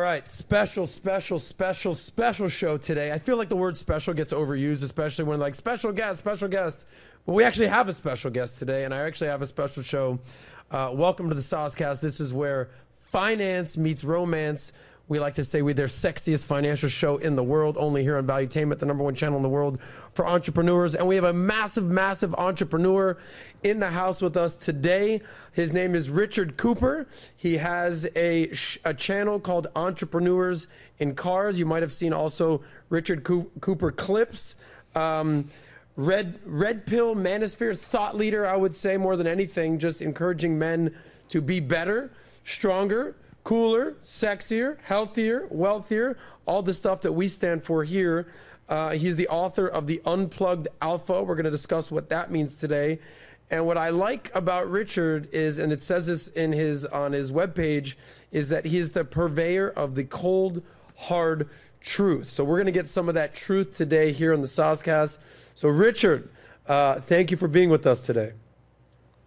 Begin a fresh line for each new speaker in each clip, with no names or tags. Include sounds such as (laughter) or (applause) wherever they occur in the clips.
All right, special, special, special, special show today. I feel like the word special gets overused, especially when like special guest, special guest. But we actually have a special guest today, and I actually have a special show. Uh, welcome to the Soscast. This is where finance meets romance. We like to say we're their sexiest financial show in the world, only here on Valuetainment, the number one channel in the world for entrepreneurs. And we have a massive, massive entrepreneur in the house with us today. His name is Richard Cooper. He has a, a channel called Entrepreneurs in Cars. You might have seen also Richard Coo- Cooper clips. Um, red red pill manosphere thought leader, I would say more than anything, just encouraging men to be better, stronger, cooler, sexier, healthier, wealthier, all the stuff that we stand for here. Uh, he's the author of the Unplugged Alpha. We're going to discuss what that means today. And what I like about Richard is, and it says this in his on his webpage, is that he is the purveyor of the cold, hard truth. So we're going to get some of that truth today here on the Soscast. So Richard, uh, thank you for being with us today.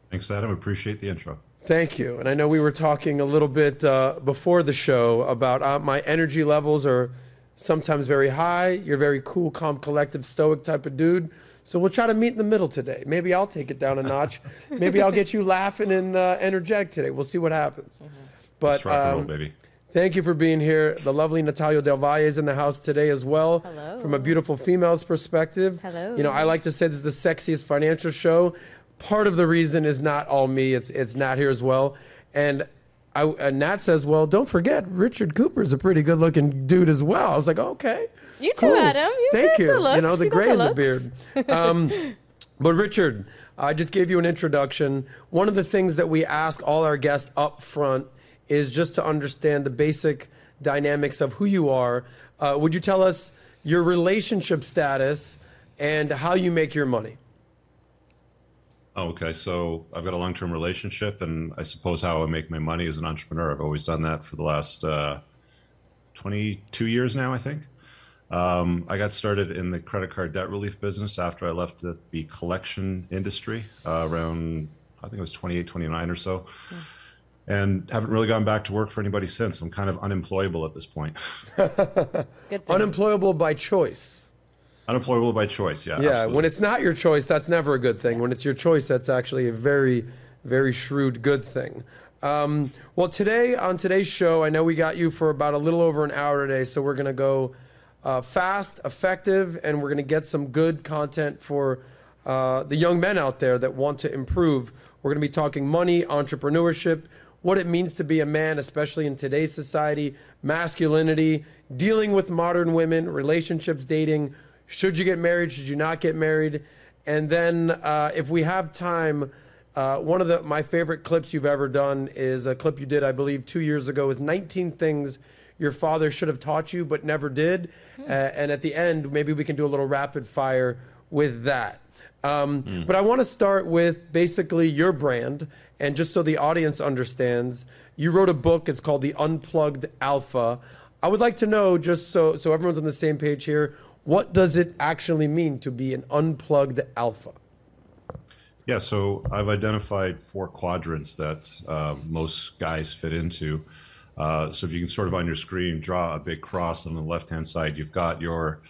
Thanks, Adam. Appreciate the intro.
Thank you. And I know we were talking a little bit uh, before the show about uh, my energy levels are sometimes very high. You're very cool, calm, collective, stoic type of dude. So we'll try to meet in the middle today. Maybe I'll take it down a notch. (laughs) Maybe I'll get you laughing and uh, energetic today. We'll see what happens.
Let's
But
rock and roll,
um,
baby.
Thank you for being here. The lovely Natalia Del Valle is in the house today as well.
Hello.
From a beautiful female's perspective.
Hello.
You know, I like to say this is the sexiest financial show. Part of the reason is not all me, it's it's Nat here as well. And I, and Nat says, well, don't forget, Richard Cooper's a pretty good looking dude as well. I was like, okay.
You too, Adam. You
Thank you. You know, the
You
gray
the
in the beard. (laughs) Um, but Richard, I just gave you an introduction. One of the things that we ask all our guests up front is just to understand the basic dynamics of who you are. Uh, would you tell us your relationship status and how you make your money?
Oh, okay. So I've got a long-term relationship, and I suppose how I make my money as an entrepreneur. I've always done that for the last uh, 22 years now, I think. Um, I got started in the credit card debt relief business after I left the, the collection industry uh, around, I think it was 28, 29 or so. And haven't really gone back to work for anybody since. I'm kind of unemployable at this point. (laughs)
Good.
Unemployable by choice.
Unemployable by choice, yeah.
Yeah,
absolutely.
when it's not your choice, that's never a good thing. When it's your choice, that's actually a very, very shrewd good thing. Um, well, today on today's show, I know we got you for about a little over an hour today, so we're going to go uh, fast, effective, and we're going to get some good content for uh, the young men out there that want to improve. We're going to be talking money, entrepreneurship, what it means to be a man, especially in today's society, masculinity, dealing with modern women, relationships, dating. Should you get married? Should you not get married? And then, uh, if we have time, uh, one of the my favorite clips you've ever done is a clip you did, I believe, two years ago. Is 19 things your father should have taught you but never did. Uh, and at the end, maybe we can do a little rapid fire with that. Um, But I want to start with basically your brand, and just so the audience understands, you wrote a book. It's called The Unplugged Alpha. I would like to know, just so so everyone's on the same page here, what does it actually mean to be an unplugged alpha?
Yeah, so I've identified four quadrants that uh, most guys fit into. Uh, so if you can sort of on your screen draw a big cross on the left hand side, you've got your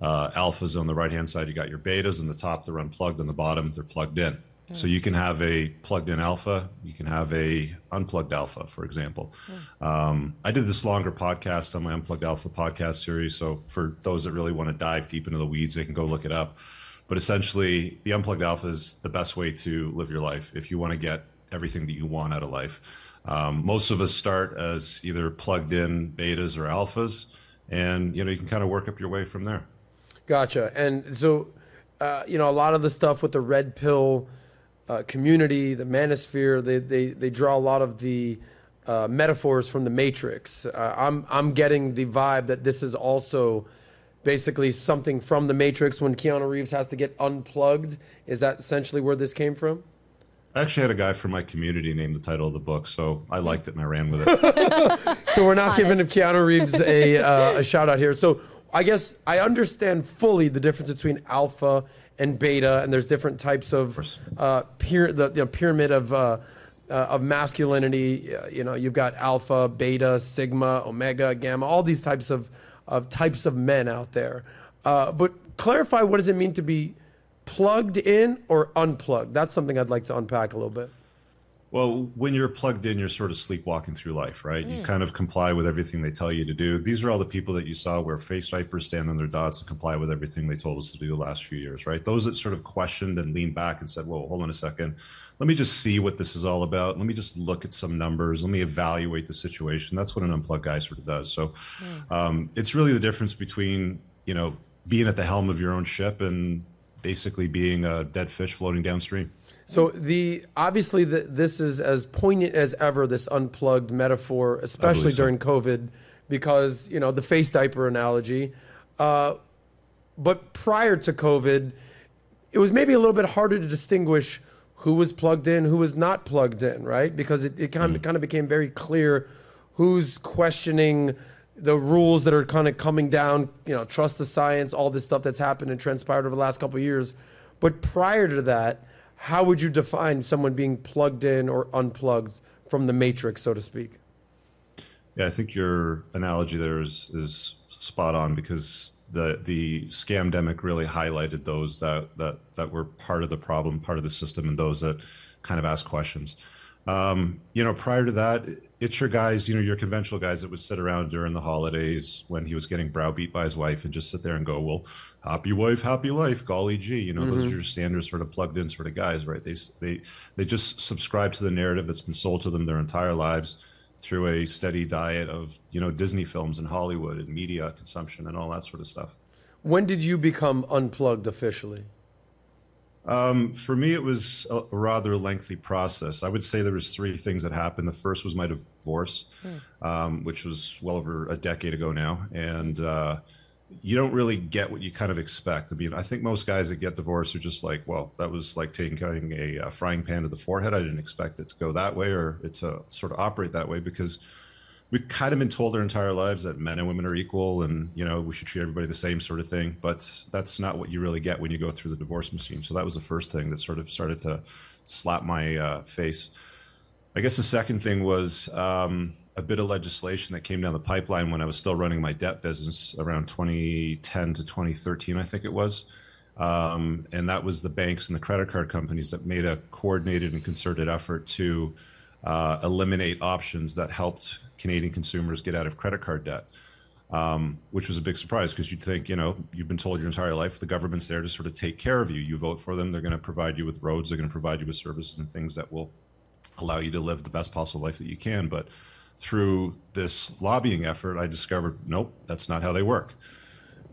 uh, alphas on the right hand side, you got your betas on the top, they're unplugged, on the bottom, they're plugged in. So you can have a plugged in alpha, you can have a unplugged alpha, for example. Um, I did this longer podcast on my unplugged alpha podcast series. So for those that really want to dive deep into the weeds, they can go look it up. But essentially, the unplugged alpha is the best way to live your life if you want to get everything that you want out of life. Um, most of us start as either plugged in betas or alphas, and you know you can kind of work up your way from there.
Gotcha. And so, uh, you know, a lot of the stuff with the red pill uh, community, the manosphere, they, they, they draw a lot of the uh, metaphors from the Matrix. Uh, I'm, I'm getting the vibe that this is also basically something from the Matrix when Keanu Reeves has to get unplugged. Is that essentially where this came from?
I actually had a guy from my community name the title of the book, so I liked it and I ran with it. (laughs)
So we're not giving Keanu Reeves a, (laughs) uh, a shout out here. So I guess I understand fully the difference between alpha and beta, and there's different types of uh, pyra- the, the pyramid of uh, uh, of masculinity. Uh, you know, you've got alpha, beta, sigma, omega, gamma, all these types of, of types of men out there. Uh, but clarify what does it mean to be plugged in or unplugged? That's something I'd like to unpack a little bit.
Well, when you're plugged in, you're sort of sleepwalking through life, right? Mm. You kind of comply with everything they tell you to do. These are all the people that you saw wear face diapers, stand on their dots, and comply with everything they told us to do the last few years, right? Those that sort of questioned and leaned back and said, "Well, hold on a second, let me just see what this is all about. Let me just look at some numbers. Let me evaluate the situation." That's what an unplugged guy sort of does. So, mm. um, it's really the difference between you know being at the helm of your own ship and basically being a dead fish floating downstream.
So the obviously the, this is as poignant as ever. This unplugged metaphor, especially during COVID, because you know the face diaper analogy. Uh, but prior to COVID, it was maybe a little bit harder to distinguish who was plugged in, who was not plugged in, right? Because it, it kind, of, mm. kind of became very clear who's questioning the rules that are kind of coming down, you know, trust the science, all this stuff that's happened and transpired over the last couple of years. But prior to that, how would you define someone being plugged in or unplugged from the matrix, so to speak?
Yeah, I think your analogy there is is spot on because the the scamdemic really highlighted those that that that were part of the problem, part of the system, and those that kind of ask questions. Um, you know, prior to that, it's your guys, you know, your conventional guys that would sit around during the holidays when he was getting browbeat by his wife and just sit there and go, well, happy wife, happy life, golly gee. You know, mm-hmm. those are your standard sort of plugged in sort of guys, right? They, they, they just subscribe to the narrative that's been sold to them their entire lives through a steady diet of, you know, Disney films and Hollywood and media consumption and all that sort of stuff.
When did you become unplugged officially?
Um, for me, it was a rather lengthy process. I would say there was three things that happened. The first was my divorce, hmm. um, which was well over a decade ago now, and uh, you don't really get what you kind of expect. I mean, I think most guys that get divorced are just like, well, that was like taking a, a frying pan to the forehead. I didn't expect it to go that way or it to sort of operate that way because we've kind of been told our entire lives that men and women are equal and you know we should treat everybody the same sort of thing but that's not what you really get when you go through the divorce machine. So that was the first thing that sort of started to slap my uh, face. I guess the second thing was um, a bit of legislation that came down the pipeline when i was still running my debt business around 2010 to 2013 i think it was. Um, and that was the banks and the credit card companies that made a coordinated and concerted effort to uh, eliminate options that helped Canadian consumers get out of credit card debt, um, which was a big surprise because you'd think, you know, you've been told your entire life the government's there to sort of take care of you. You vote for them, they're going to provide you with roads, they're going to provide you with services and things that will allow you to live the best possible life that you can. But through this lobbying effort, I discovered, nope, that's not how they work.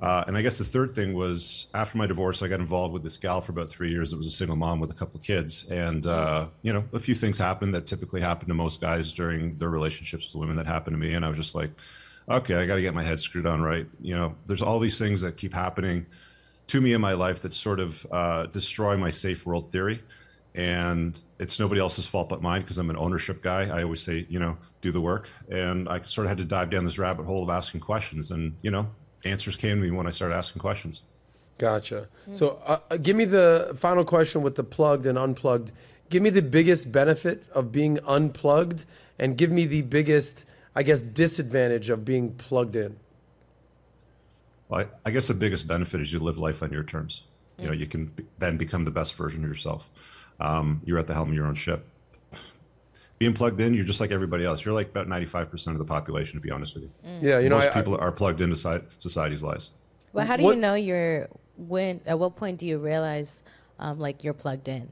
Uh, and I guess the third thing was after my divorce, I got involved with this gal for about three years. That was a single mom with a couple of kids, and uh, you know, a few things happened that typically happen to most guys during their relationships with women. That happened to me, and I was just like, okay, I got to get my head screwed on right. You know, there's all these things that keep happening to me in my life that sort of uh, destroy my safe world theory, and it's nobody else's fault but mine because I'm an ownership guy. I always say, you know, do the work, and I sort of had to dive down this rabbit hole of asking questions, and you know, answers came to me when I started asking questions.
Gotcha. So, uh, uh, give me the final question with the plugged and unplugged. Give me the biggest benefit of being unplugged, and give me the biggest, I guess, disadvantage of being plugged in.
Well, I, I guess the biggest benefit is you live life on your terms. You know, you can then become the best version of yourself. Um, you're at the helm of your own ship being plugged in, you're just like everybody else. You're like about 95% of the population, to be honest with you.
Mm. Yeah, you
know,
most
I, people I, are plugged into society's lies.
Well, how do what? you know you're when? At what point do you realize um, like you're plugged in?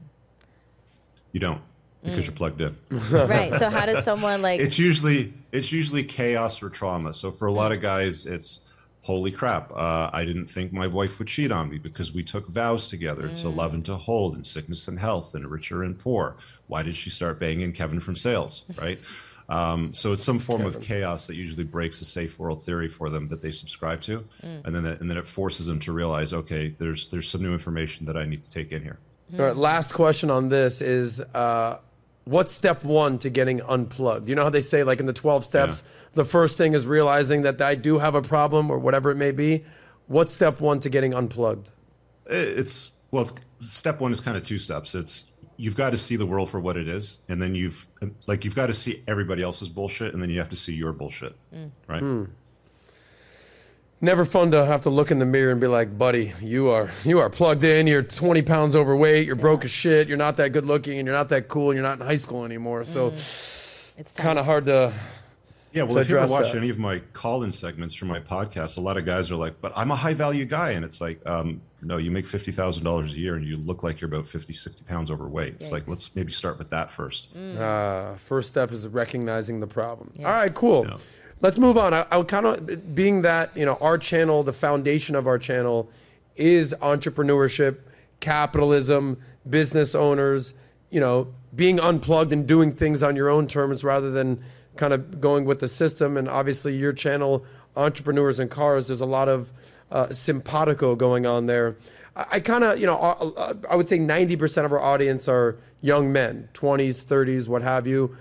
You don't because mm. you're plugged in. (laughs)
right. So how does someone like?
It's usually it's usually chaos or trauma. So for a lot of guys, it's holy crap, uh, I didn't think my wife would cheat on me because we took vows together mm. to love and to hold in sickness and health and richer and poor. Why did she start banging Kevin from sales, (laughs) right? Um, so it's some form Kevin. of chaos that usually breaks the safe world theory for them that they subscribe to, mm. and then that, and then it forces them to realize, okay, there's there's some new information that I need to take in here.
All right, last question on this is uh, what's step one to getting unplugged? You know how they say, like in the 12 steps, yeah. the first thing is realizing that I do have a problem or whatever it may be. What's step one to getting unplugged?
Eh, it's, well, it's, step one is kind of two steps. It's you've got to see the world for what it is, and then you've like you've got to see everybody else's bullshit, and then you have to see your bullshit, mm. right? Hmm.
Never fun to have to look in the mirror and be like, buddy, you are you are plugged in. You're 20 pounds overweight. You're broke as shit. You're not that good looking, and you're not that cool. And you're not in high school anymore. So
It's
kind of hard to.
Yeah, well,
to
if you ever watch
that.
any of my call-in segments from my podcast, a lot of guys are like, "But I'm a high-value guy," and it's like, um, "No, you make fifty thousand dollars a year, and you look like you're about 50, 60 pounds overweight." It's like, let's maybe start with that first.
Uh, first step is recognizing the problem.
Yes.
All right, cool.
Yeah.
Let's move on. I, I kind of being that you know our channel, the foundation of our channel is entrepreneurship, capitalism, business owners. You know, being unplugged and doing things on your own terms rather than kind of going with the system. And obviously, your channel, entrepreneurs and cars. There's a lot of uh, simpatico going on there. I, kind of, you know, uh, I would say 90% of our audience are young men, 20s, 30s, what have you.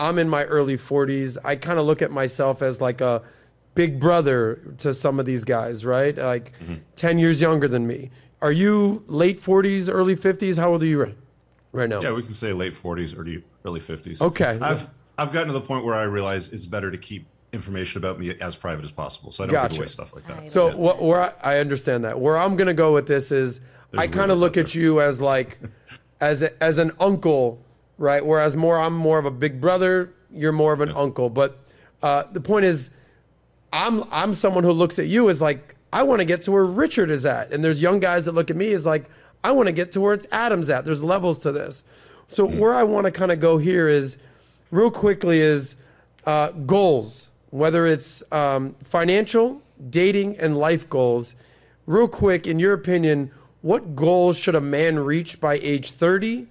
I'm in my early 40s. I kind of look at myself as like a big brother to some of these guys, right? Like mm-hmm. 10 years younger than me. Are you late 40s, early 50s? How old are you right, right now?
Yeah, we can say late 40s, early early 50s.
Okay.
I've I've gotten to the point where I realize it's better to keep information about me as private as possible, so I don't
Gotcha.
give away stuff like that.
So
Yeah.
what, where I, I understand that. Where I'm gonna go with this is I kind of look at you as like as a, as an uncle, right? Whereas more I'm more of a big brother, you're more of an uncle. But uh, the point is, I'm I'm someone who looks at you as like I want to get to where Richard is at, and there's young guys that look at me as like I want to get to where it's Adam's at. There's levels to this. So where I want to kind of go here is, real quickly, is uh, goals, whether it's um, financial, dating, and life goals. Real quick, in your opinion, what goals should a man reach by age 30,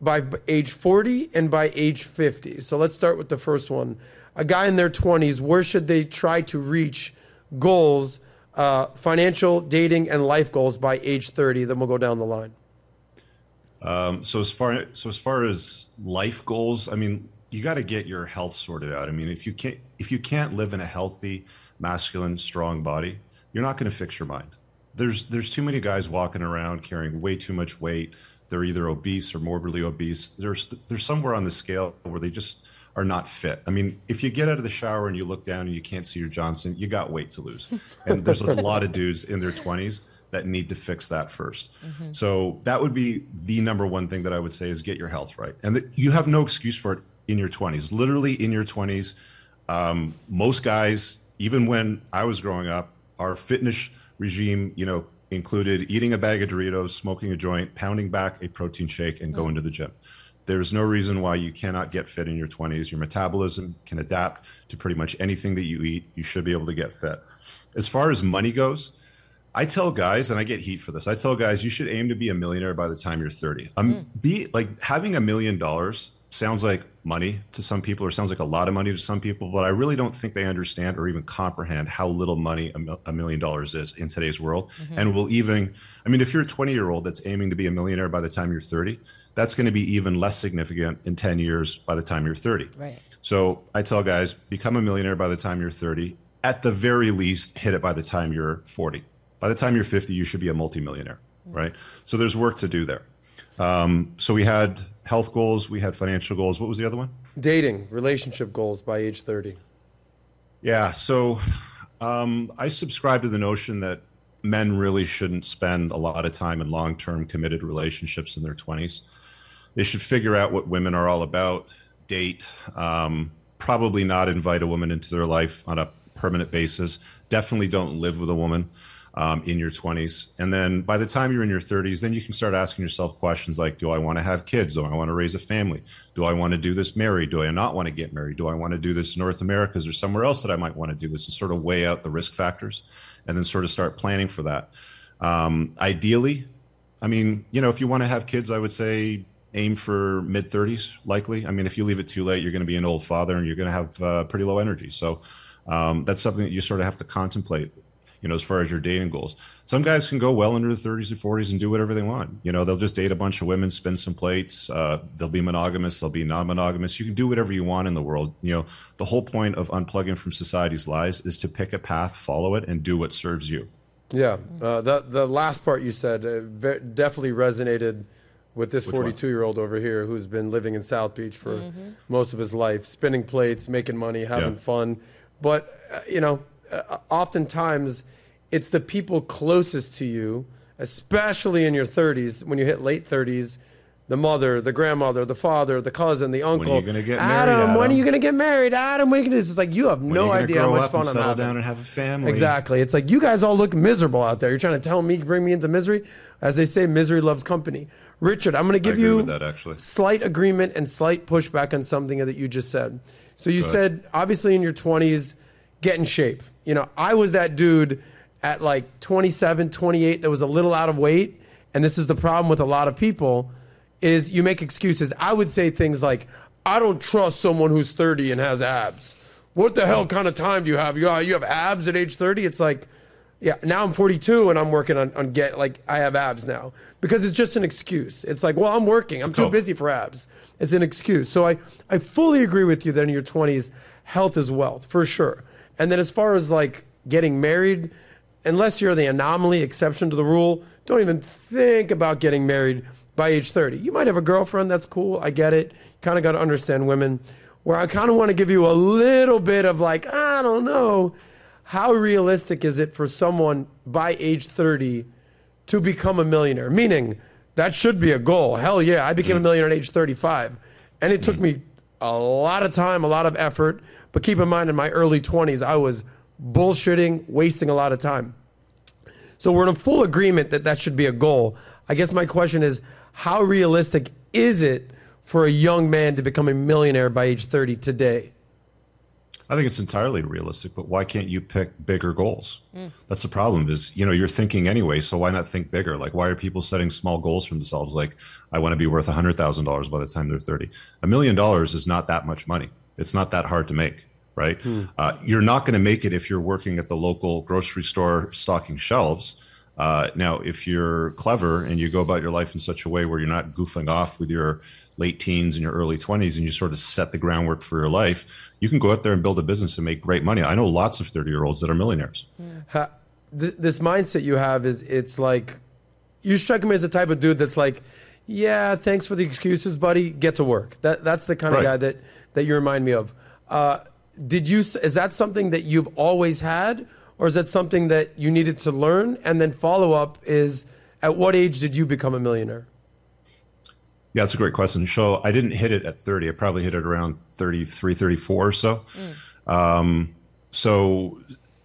by age 40, and by age 50? So let's start with the first one. A guy in their 20s, where should they try to reach goals, uh, financial, dating, and life goals by age 30? Then we'll go down the line.
Um, so as far so as far as life goals, I mean, you got to get your health sorted out. I mean, if you can't if you can't live in a healthy, masculine, strong body, you're not going to fix your mind. There's there's too many guys walking around carrying way too much weight. They're either obese or morbidly obese. There's there's somewhere on the scale where they just are not fit. I mean, if you get out of the shower and you look down and you can't see your Johnson, you got weight to lose. (laughs) And there's a lot of dudes in their 20s that need to fix that 1st So that would be the number one thing that I would say is get your health right. And that you have no excuse for it in your 20s. Literally in your 20s, um, most guys, even when I was growing up, our fitness regime, you know, included eating a bag of Doritos, smoking a joint, pounding back a protein shake, and going to the gym. There's no reason why you cannot get fit in your 20s. Your metabolism can adapt to pretty much anything that you eat. You should be able to get fit. As far as money goes, I tell guys, and I get heat for this. I tell guys you should aim to be a millionaire by the time you're 30. Um, be like having a million dollars sounds like money to some people, or sounds like a lot of money to some people, but I really don't think they understand or even comprehend how little money a, mil- a million dollars is in today's world. And will even, I mean, if you're a 20 year old that's aiming to be a millionaire by the time you're 30, that's going to be even less significant in 10 years by the time you're 30.
Right.
So I tell guys, become a millionaire by the time you're 30. At the very least, hit it by the time you're 40. By the time you're 50, you should be a multimillionaire, right? So there's work to do there. Um, so we had health goals, we had financial goals. What was the other one?
Dating, relationship goals by age 30.
Yeah. So um, I subscribe to the notion that men really shouldn't spend a lot of time in long term committed relationships in their 20s. They should figure out what women are all about, date, um, probably not invite a woman into their life on a permanent basis. Definitely don't live with a woman um, in your 20s. And then by the time you're in your 30s, then you can start asking yourself questions like Do I want to have kids? Do I want to raise a family? Do I want to do this married? Do I not want to get married? Do I want to do this in North America? Is there somewhere else that I might want to do this and sort of weigh out the risk factors and then sort of start planning for that? Um, ideally, I mean, you know, if you want to have kids, I would say aim for mid 30s, likely. I mean, if you leave it too late, you're going to be an old father and you're going to have uh, pretty low energy. So um, that's something that you sort of have to contemplate, you know, as far as your dating goals. Some guys can go well into the 30s and 40s and do whatever they want. You know, they'll just date a bunch of women, spin some plates. Uh, they'll be monogamous, they'll be non monogamous. You can do whatever you want in the world. You know, the whole point of unplugging from society's lies is to pick a path, follow it, and do what serves you.
Yeah, uh, the the last part you said uh, ve- definitely resonated with this 42 year old over here who's been living in South Beach for most of his life, spinning plates, making money, having
Yeah.
fun. But, uh, you know, uh, oftentimes it's the people closest to you, especially in your 30s, when you hit late 30s. The mother, the grandmother, the father, the cousin, the uncle.
When are you gonna get married,
Adam, when are you gonna get married? Adam, when are you gonna do this? It's like you have
When
no
gonna
idea how much fun I'm
settle
having.
down and have a family.
Exactly. It's like you guys all look miserable out there. You're trying to tell me, bring me into misery. As they say, misery loves company. Richard, I'm going to give you
that, actually.
slight agreement and slight pushback on something that you just said. So you
Go
said, obviously in your 20s, get in shape. You know, I was that dude at like 27, 28 that was a little out of weight. And this is the problem with a lot of people is you make excuses. I would say things like, I don't trust someone who's 30 and has abs. What the hell kind of time do you have? You, uh, you have abs at age 30? It's like, yeah, now I'm 42 and I'm working on, on get like I have abs now because it's just an excuse. It's like, well, I'm working. I'm too busy for abs. It's an excuse. So I, I fully agree with you that in your 20s, health is wealth for sure. And then as far as like getting married, unless you're the anomaly, exception to the rule, don't even think about getting married by age 30. You might have a girlfriend. That's cool. I get it. Kind of got to understand women. Where I kind of want to give you a little bit of like, I don't know. How realistic is it for someone by age 30 to become a millionaire? Meaning, that should be a goal. Hell yeah, I became a mm. millionaire at age 35. And it took mm. me a lot of time, a lot of effort. But keep in mind, in my early 20s, I was bullshitting, wasting a lot of time. So we're in full agreement that that should be a goal. I guess my question is how realistic is it for a young man to become a millionaire by age 30 today?
I think it's entirely realistic, but why can't you pick bigger goals? Mm. That's the problem is, you know, you're thinking anyway, so why not think bigger? Like, why are people setting small goals for themselves? Like, I want to be worth $100,000 by the time they're 30. A million dollars is not that much money. It's not that hard to make, right? Uh, you're not going to make it if you're working at the local grocery store stocking shelves. Uh, now, if you're clever and you go about your life in such a way where you're not goofing off with your late teens and your early 20s and you sort of set the groundwork for your life, you can go out there and build a business and make great money. I know lots of 30 year olds that are millionaires.
ha- th- this mindset you have is it's like you strike me as the type of dude that's like, yeah, thanks for the excuses, buddy. Get to work. That that's the kind of guy that that you remind me of. Uh, did you? Is that something that you've always had, or is that something that you needed to learn? And then follow up is, at what age did you become a millionaire?
Yeah, that's a great question. So I didn't hit it at 30. I probably hit it around 33, 34 or so. Um, so,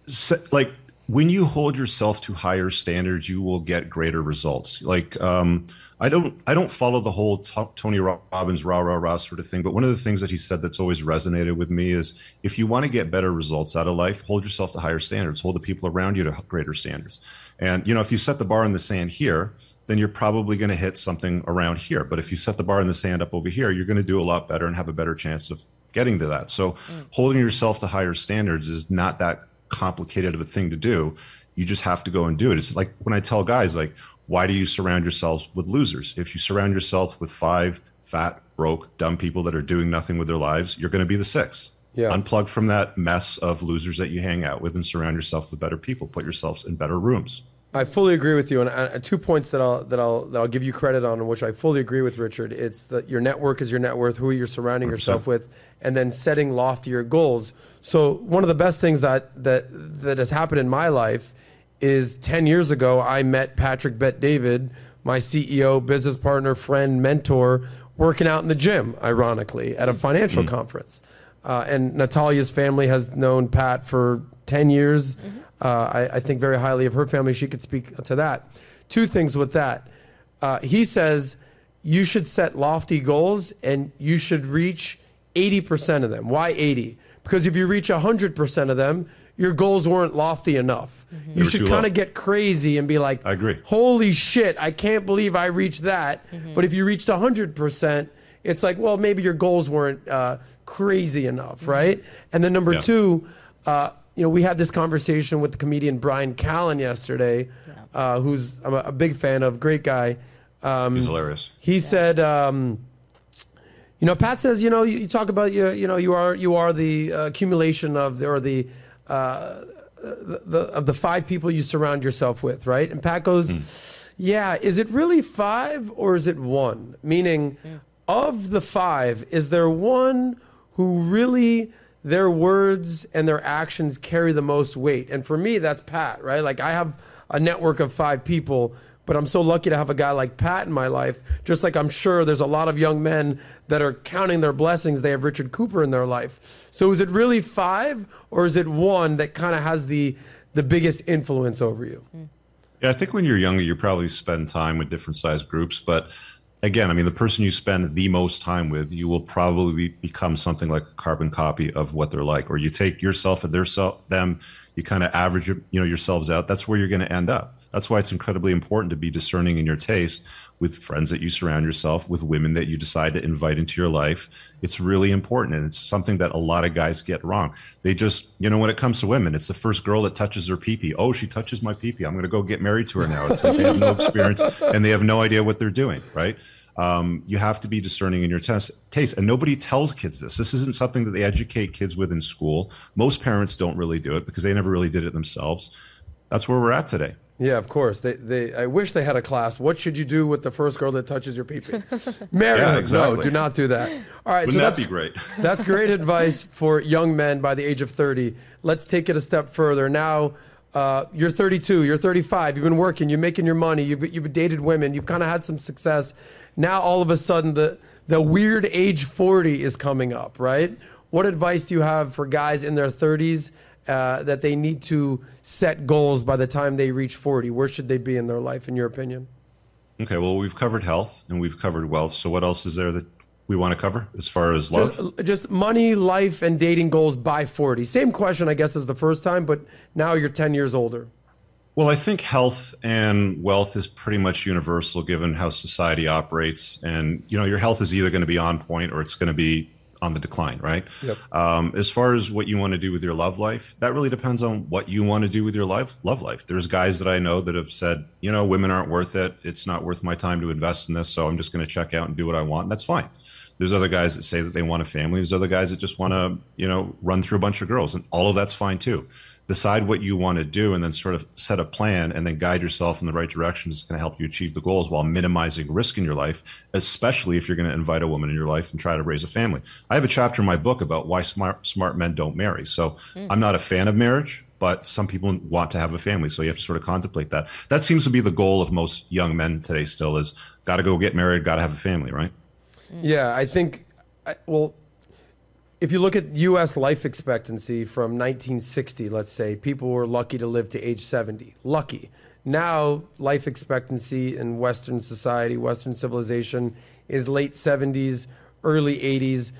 se- like, when you hold yourself to higher standards, you will get greater results. Like, um, I don't, I don't follow the whole to- Tony Robbins rah rah rah sort of thing. But one of the things that he said that's always resonated with me is, if you want to get better results out of life, hold yourself to higher standards. Hold the people around you to greater standards. And you know, if you set the bar in the sand here, then you're probably going to hit something around here. But if you set the bar in the sand up over here, you're going to do a lot better and have a better chance of getting to that. So mm. holding yourself to higher standards is not that complicated of a thing to do. You just have to go and do it. It's like when I tell guys like, why do you surround yourselves with losers? If you surround yourself with five fat, broke, dumb people that are doing nothing with their lives, you're going to be the six.
Yeah.
Unplug from that mess of losers that you hang out with and surround yourself with better people. Put yourselves in better rooms.
I fully agree with you, and uh, two points that I'll that I'll that I'll give you credit on, which I fully agree with Richard. It's that your network is your net worth, who you're surrounding yourself with, and then setting loftier goals. So one of the best things that that that has happened in my life is ten years ago I met Patrick Bet David, my CEO, business partner, friend, mentor, working out in the gym, ironically, at a financial conference. Uh, and Natalia's family has known Pat for 10 years. Uh, I, I think very highly of her family. She could speak to that. Two things with that. Uh, he says you should set lofty goals and you should reach 80% of them. Why 80? Because if you reach 100% of them, your goals weren't lofty enough. You
They were
should kind of get crazy and be like,
I agree.
holy shit, I can't believe I reached that. But if you reached 100%, it's like, well, maybe your goals weren't uh, crazy enough, right? And then number
Yeah.
two, uh, you know, we had this conversation with the comedian Brian Callen yesterday, uh, who's I'm a, a big fan of, great guy. Um,
He's hilarious.
he said, um, you know, Pat says, you know, you, you talk about you, you know, you are you are the uh, accumulation of the, or the, uh, the, the of the five people you surround yourself with, right? And Pat goes, Yeah, is it really five or is it one? Meaning, of the five, is there one who really their words and their actions carry the most weight? And for me, that's Pat, right? Like, I have a network of five people, but I'm so lucky to have a guy like Pat in my life, just like I'm sure there's a lot of young men that are counting their blessings. They have Richard Cooper in their life. So is it really five or is it one that kind of has the, the biggest influence over you? Hmm.
Yeah, I think when you're younger, you probably spend time with different size groups. But again, I mean, the person you spend the most time with, you will probably become something like a carbon copy of what they're like. Or you take yourself and their self, them, you kind of average you know yourselves out. That's where you're going to end up. That's why it's incredibly important to be discerning in your taste with friends that you surround yourself with women that you decide to invite into your life. It's really important and it's something that a lot of guys get wrong. They just you know when it comes to women it's the first girl that touches her peepee. Oh she touches my peepee. I'm going to go get married to her now. It's like they have no experience (laughs) and they have no idea what they're doing right? Um, you have to be discerning in your test, taste and nobody tells kids this. This isn't something that they educate kids with in school. Most parents don't really do it because they never really did it themselves. That's where we're at today
Yeah, of course. They, they. I wish they had a class. What should you do with the first girl that touches your pee-pee? (laughs) Marry
Yeah, exactly.
No, do not do that. All right,
wouldn't
so
that be great (laughs)
that's great advice for young men by the age of 30. Let's take it a step further. Now, uh, you're 32, you're 35, you've been working, you're making your money, you've, you've dated women, you've kind of had some success. Now, all of a sudden, the, the weird age 40 is coming up, right? What advice do you have for guys in their 30s uh, that they need to set goals by the time they reach 40? Where should they be in their life, in your opinion?
Okay, well, we've covered health and we've covered wealth. So, what else is there that we want to cover as far as love?
Just, just money, life, and dating goals by 40. Same question, I guess, as the first time, but now you're 10 years older.
Well, I think health and wealth is pretty much universal given how society operates. And, you know, your health is either going to be on point or it's going to be on the decline, right?
Yep.
Um, as far as what you want to do with your love life, that really depends on what you want to do with your life, love life. There's guys that I know that have said, you know, women aren't worth it. It's not worth my time to invest in this. So I'm just going to check out and do what I want. And that's fine. There's other guys that say that they want a family. There's other guys that just want to, you know, run through a bunch of girls. And all of that's fine too decide what you want to do and then sort of set a plan and then guide yourself in the right direction is going to help you achieve the goals while minimizing risk in your life especially if you're going to invite a woman in your life and try to raise a family. I have a chapter in my book about why smart smart men don't marry. So hmm. i'm not a fan of marriage but some people want to have a family so you have to sort of contemplate that. That seems to be the goal of most young men today still is got to go get married got to have a family right?
Yeah, I think, I- well, if you look at U.S. life expectancy from 1960, let's say, people were lucky to live to age 70. Lucky. Now, life expectancy in Western society, Western civilization, is late 70s, early 80s.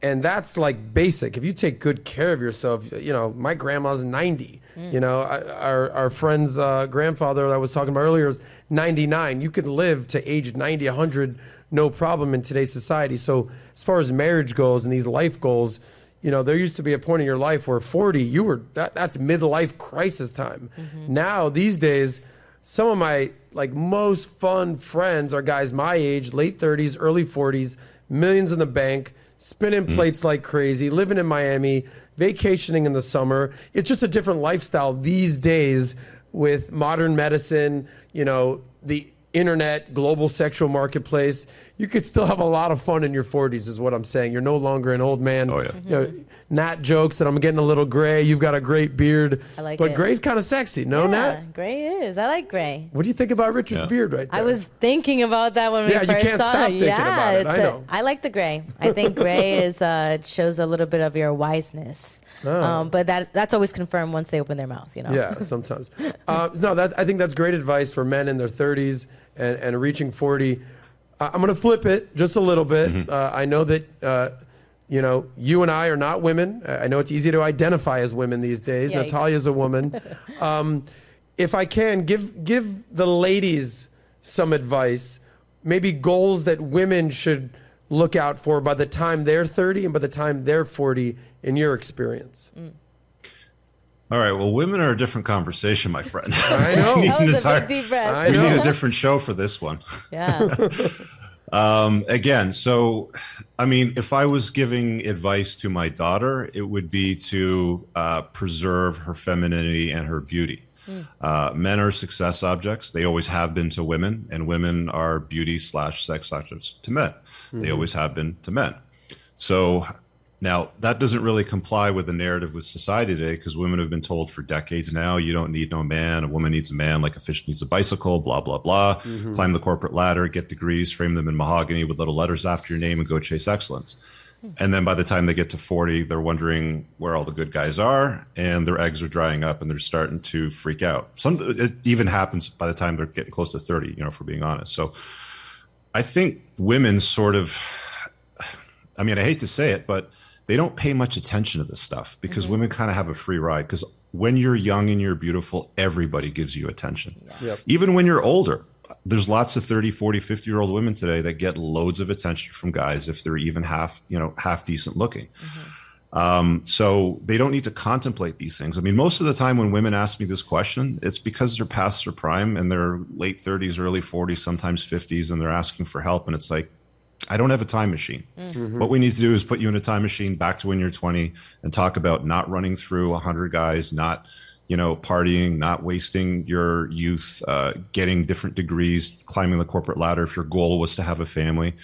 And that's like basic. If you take good care of yourself, you know, my grandma's 90. You know, our, our friend's uh, grandfather that I was talking about earlier is 99. You could live to age 90, 100, no problem in today's society. So, as far as marriage goes and these life goals, you know, there used to be a point in your life where 40, you were that that's midlife crisis time. Mm-hmm. Now, these days, some of my like most fun friends are guys my age, late 30s, early 40s, millions in the bank, spinning mm. plates like crazy, living in Miami, vacationing in the summer. It's just a different lifestyle these days with modern medicine, you know, the internet, global sexual marketplace. You could still have a lot of fun in your 40s, is what I'm saying. You're no longer an old man.
Oh, yeah.
You know, Nat jokes that I'm getting a little gray. You've got a great beard.
I like
but
it.
gray's kind of sexy. No,
yeah,
Nat?
gray is. I like gray.
What do you think about Richard's
Yeah.
beard right there?
I was thinking about that when
Yeah,
we
you
first
can't
saw
stop
it.
thinking
yeah,
about it. I
it's a-
know.
I like the gray. I think gray (laughs) is uh, shows a little bit of your wiseness.
Oh.
Um, but that that's always confirmed once they open their mouth. You know.
Yeah, sometimes. uh, no, that I think that's great advice for men in their 30s and, and reaching 40. Uh, I'm going to flip it just a little bit. Uh, I know that, uh, you know, you and I are not women. I know it's easy to identify as women these days.
Yikes.
Natalia's a woman. (laughs) um, if I can, give, give the ladies some advice, maybe goals that women should look out for by the time they're 30 and by the time they're 40 in your experience.
All right well women are a different conversation my friend (laughs)
I know. (laughs)
We
That
need
was
an
a
entire-
big deep breath.
I
we
know.
need a different show for this one (laughs)
Yeah.
Um, again, so I mean, if I was giving advice to my daughter, it would be to uh, preserve her femininity and her beauty. Uh, men are success objects. They always have been to women, and women are beauty slash sex objects to men. They always have been to men. So now that doesn't really comply with the narrative with society today because women have been told for decades now you don't need no man. A woman needs a man like a fish needs a bicycle, blah, blah, blah. Mm-hmm. Climb the corporate ladder, get degrees, frame them in mahogany with little letters after your name, and go chase excellence. Hmm. And then by the time they get to 40, they're wondering where all the good guys are, and their eggs are drying up and they're starting to freak out. Some it even happens by the time they're getting close to 30, you know, for being honest. So I think women sort of I mean, I hate to say it, but they don't pay much attention to this stuff because women kind of have a free ride. Because when you're young and you're beautiful, everybody gives you attention.
Yep.
Even when you're older, there's lots of 30, 40, 50 year old women today that get loads of attention from guys if they're even half, you know, half decent looking. Um, so they don't need to contemplate these things. I mean, most of the time when women ask me this question, it's because they're past their prime and they're late 30s, early 40s, sometimes 50s, and they're asking for help. And it's like, I don't have a time machine. What we need to do is put you in a time machine back to when you're 20 and talk about not running through 100 guys, not you know partying, not wasting your youth, uh, getting different degrees, climbing the corporate ladder. If your goal was to have a family,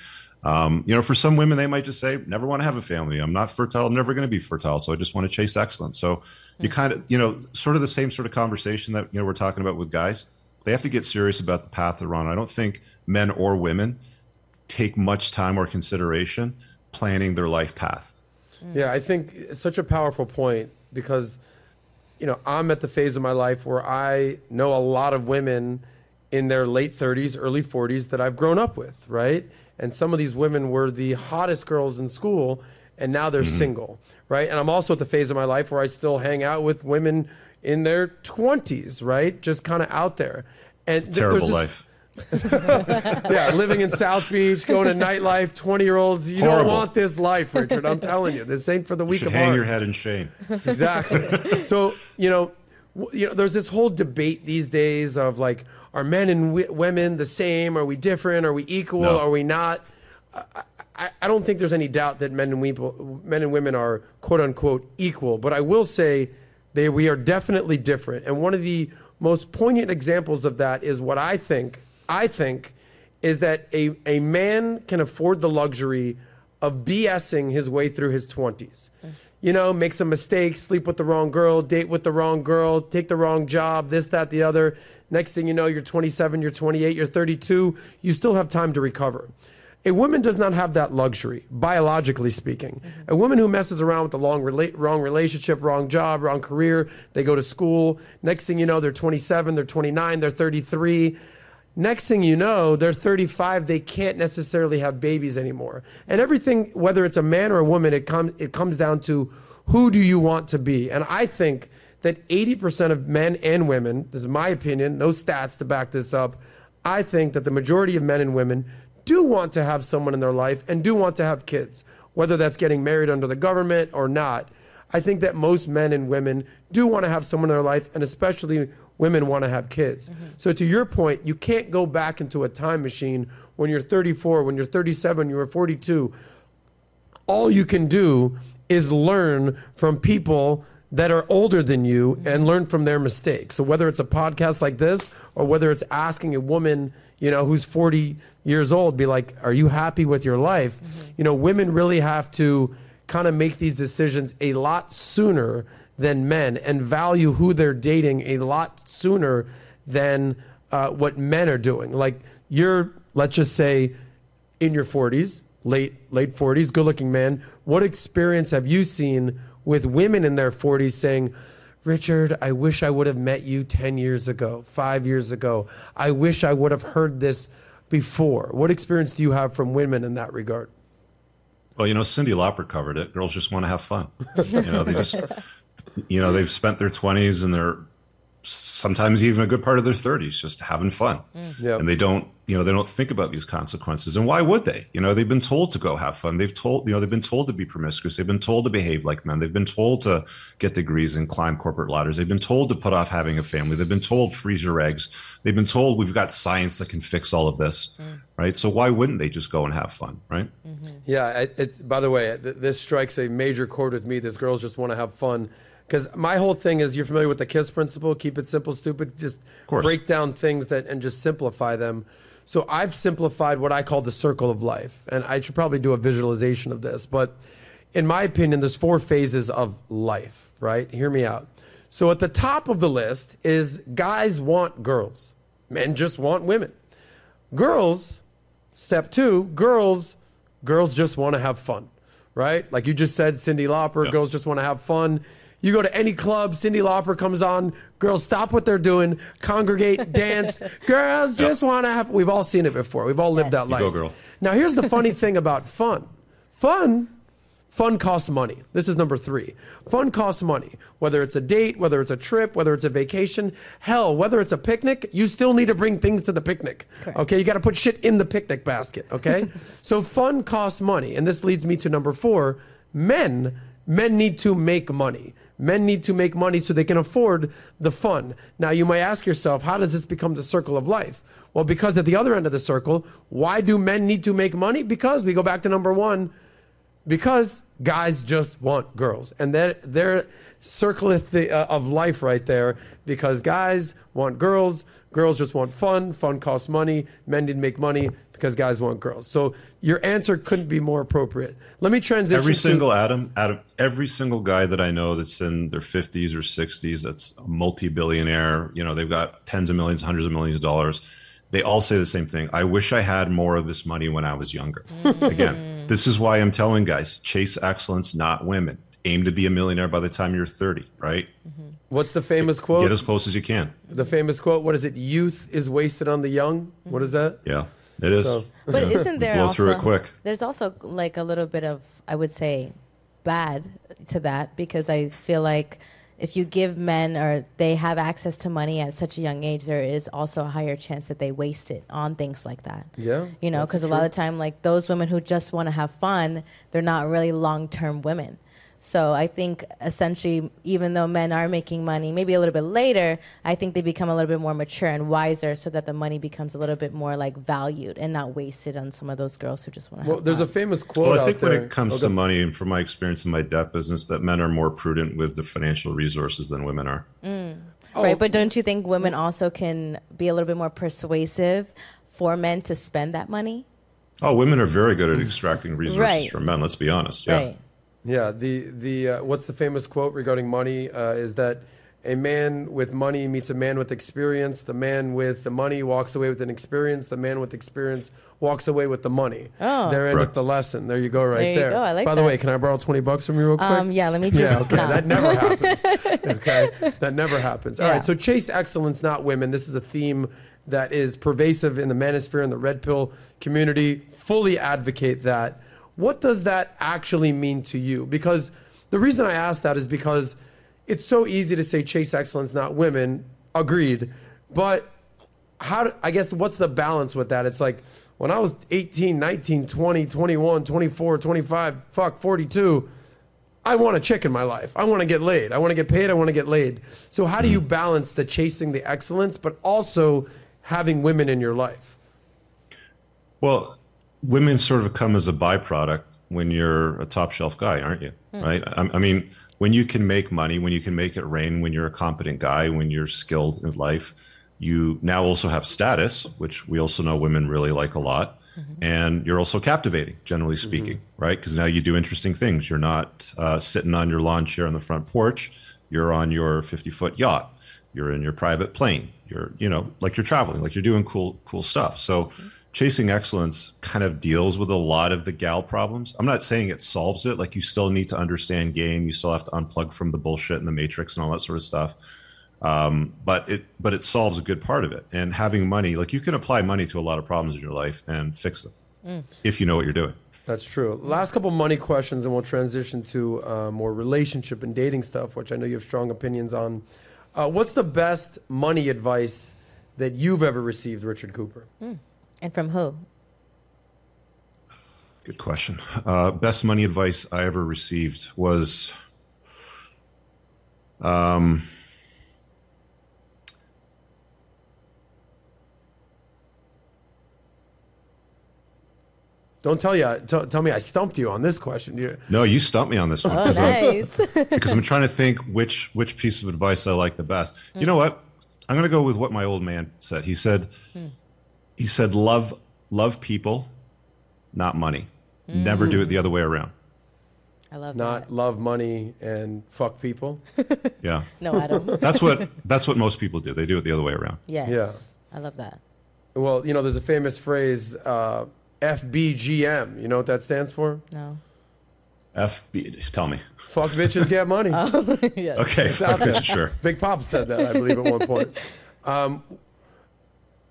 um, you know, for some women they might just say, "Never want to have a family. I'm not fertile. I'm never going to be fertile. So I just want to chase excellence." So you kind of you know sort of the same sort of conversation that you know we're talking about with guys. They have to get serious about the path they're on. I don't think men or women take much time or consideration planning their life path. Mm.
Yeah, I think it's such a powerful point because, you know, I'm at the phase of my life where I know a lot of women in their late 30s, early 40s that I've grown up with, right? And some of these women were the hottest girls in school and now they're mm-hmm. single, right? And I'm also at the phase of my life where I still hang out with women in their 20s, right? Just kind of out there. And th-
Terrible
this-
life. (laughs)
yeah, living in South Beach, going to nightlife, 20 year olds. You don't want this life, Richard. I'm telling you. This ain't for the
You
weak
should
of
hang
heart.
your head in shame.
Exactly. (laughs) so, you know, you know, there's this whole debate these days of like, are men and w- women the same? Are we different? Are we equal?
No.
Are we not? I, I, I don't think there's any doubt that men and, we, men and women are quote unquote equal, but I will say they, we are definitely different. And one of the most poignant examples of that is what I think, I think, is that a, a man can afford the luxury of BSing his way through his 20s. You know, make some mistakes, sleep with the wrong girl, date with the wrong girl, take the wrong job, this, that, the other. Next thing you know, you're 27, you're 28, you're 32. You still have time to recover. A woman does not have that luxury, biologically speaking. A woman who messes around with the long rela- wrong relationship, wrong job, wrong career, they go to school. Next thing you know, they're 27, they're 29, they're 33. Next thing you know, they're 35. They can't necessarily have babies anymore. And everything, whether it's a man or a woman, it comes it comes down to who do you want to be. And I think that 80% of men and women, this is my opinion, no stats to back this up. I think that the majority of men and women do want to have someone in their life and do want to have kids, whether that's getting married under the government or not. I think that most men and women do want to have someone in their life, and especially women want to have kids. Mm-hmm. So, to your point, you can't go back into a time machine when you're 34, when you're 37, you're 42. All you can do is learn from people that are older than you mm-hmm. and learn from their mistakes. So, whether it's a podcast like this or whether it's asking a woman, you know, who's 40 years old, be like, Are you happy with your life? Mm-hmm. You know, women really have to kind of make these decisions a lot sooner than men and value who they're dating a lot sooner than uh, what men are doing. Like you're, let's just say, in your 40s, late late 40s, good-looking man. What experience have you seen with women in their 40s saying? Richard, I wish I would have met you 10 years ago, five years ago. I wish I would have heard this before. What experience do you have from women in that regard?
Well, you know, Cyndi Lauper covered it. Girls just want to have fun. (laughs) You know, they just, you know, they've spent their 20s and they're sometimes even a good part of their 30s just having fun. Mm.
Yep.
And they don't, you know, they don't think about these consequences. And why would they? You know, they've been told to go have fun. They've told, you know, they've been told to be promiscuous. They've been told to behave like men. They've been told to get degrees and climb corporate ladders. They've been told to put off having a family. They've been told freeze your eggs. They've been told we've got science that can fix all of this. Mm. Right. So why wouldn't they just go and have fun? Right. Mm-hmm.
Yeah, it, it, by the way, th- this strikes a major chord with me. This girls just want to have fun. Because my whole thing is, you're familiar with the KISS principle: keep it simple, stupid. Just break down things that and just simplify them. So I've simplified what I call the circle of life, and I should probably do a visualization of this. But in my opinion, there's four phases of life. Right? Hear me out. So at the top of the list is guys want girls, men just want women. Girls, step two, girls, girls just want to have fun, right? Like you just said, Cyndi Lauper,
Yeah.
girls just want to have fun. You go to any club, Cyndi Lauper comes on, girls stop what they're doing, congregate, (laughs) dance. Girls just want to have. We've all seen it before. We've all lived
Yes.
that
You
life.
go, girl.
Now here's the funny thing about fun. Fun Fun costs money. This is number three. Fun costs money. Whether it's a date, whether it's a trip, whether it's a vacation, hell, whether it's a picnic, you still need to bring things to the picnic.
Correct.
Okay, you got to put shit in the picnic basket. Okay, (laughs) so fun costs money, and this leads me to number four. Men, men need to make money. Men need to make money so they can afford the fun. Now, you might ask yourself, how does this become the circle of life? Well, because at the other end of the circle, why do men need to make money? Because we go back to number one because guys just want girls and they're, they're circleth the, uh, of life right there because guys want girls girls just want fun fun costs money men didn't make money because guys want girls so your answer couldn't be more appropriate let me transition
Every
to-
single Adam, Adam, every single guy that I know that's in their 50s or 60s, that's a multi-billionaire. You know, they've got tens of millions, hundreds of millions of dollars. They all say the same thing. I wish I had more of this money when I was younger. Mm. Again, this is why I'm telling guys: chase excellence, not women. Aim to be a millionaire by the time you're 30. Right? Mm-hmm.
what's the famous quote
Get as close as you can.
the famous quote what is it youth is wasted on the young what is that
Yeah, it is.
So-
But isn't there
Blow
also
through it quick.
there's also like a little bit of I would say bad to that because I feel like if you give men or they have access to money at such a young age, there is also a higher chance that they waste it on things like that.
Yeah,
you know, because a lot
true.
of time like those women who just want to have fun, they're not really long term women. So I think essentially, even though men are making money, maybe a little bit later, I think they become a little bit more mature and wiser, so that the money becomes a little bit more like valued and not wasted on some of those girls who just want to.
well
have
there's a famous quote
Well, I
out
think when it comes
Oh,
to money, and from my experience in my debt business, that men are more prudent with the financial resources than women are. Mm.
Oh,
right, but don't you think women also can be a little bit more persuasive for men to spend that money?
Oh, women are very good at extracting resources
Right.
from men. Let's be honest. Yeah.
Right.
Yeah, the the uh, what's the famous quote regarding money uh, is that a man with money meets a man with experience. The man with the money walks away with an experience. The man with experience walks away with the money.
Oh.
there ended the lesson. There you go, right
There you
there.
go. I like
By the way, can I borrow twenty bucks from you real quick?
Um, yeah, let me just.
Yeah, okay.
no.
That never happens. (laughs) okay, that never happens. All right,
Yeah.
so chase excellence, not women. This is a theme that is pervasive in the manosphere and the red pill community. Fully advocate that. What does that actually mean to you? Because the reason I ask that is because it's so easy to say chase excellence, not women. Agreed, but how do, I guess what's the balance with that? It's like when I was 18, 19, 20, 21, 24, 25, fuck, 42, I want a chick in my life. I want to get laid. I want to get paid. I want to get laid. So how do you hmm. balance the chasing the excellence but also having women in your life?
Well, women sort of come as a byproduct when you're a top shelf guy, aren't you? Hmm. Right? I, I mean, when you can make money, when you can make it rain, when you're a competent guy, when you're skilled in life, you now also have status, which we also know women really like a lot. Mm-hmm. And you're also captivating, generally mm-hmm. speaking, right? Because now you do interesting things. You're not uh, sitting on your lawn chair on the front porch. You're on your 50 foot yacht. You're in your private plane. You're, you know, like you're traveling, like you're doing cool, cool stuff. So, mm-hmm. Chasing excellence kind of deals with a lot of the gal problems. I'm not saying it solves it. Like you still need to understand game. You still have to unplug from the bullshit and the matrix and all that sort of stuff. Um, but it but it solves a good part of it. And having money, like you can apply money to a lot of problems in your life and fix them if you know what you're doing.
That's true. Last couple money questions, and we'll transition to uh, more relationship and dating stuff, which I know you have strong opinions on. Uh, what's the best money advice that you've ever received, Richard Cooper?
And from who?
Good question. Uh, best money advice I ever received was um,
Don't tell you. Tell, tell me I stumped you on this question. You,
No, you stumped me on this one
Oh,
because I'm-
nice. (laughs)
because I'm trying to think which which piece of advice I like the best. You know what? I'm going to go with what my old man said. He said he said love love people, not money. Never do it the other way around.
I love that.
not
that.
love money and fuck people. (laughs)
Yeah.
No, Adam. (laughs)
That's what that's what most people do. They do it the other way around.
yes. I love that.
Well, you know, there's a famous phrase, uh, FBGM. You know what that stands for?
No.
FB tell me.
Fuck bitches, get money. (laughs)
yes.
Okay,
It's out
okay, sure.
Big Pop said that, I believe, at one point. Um,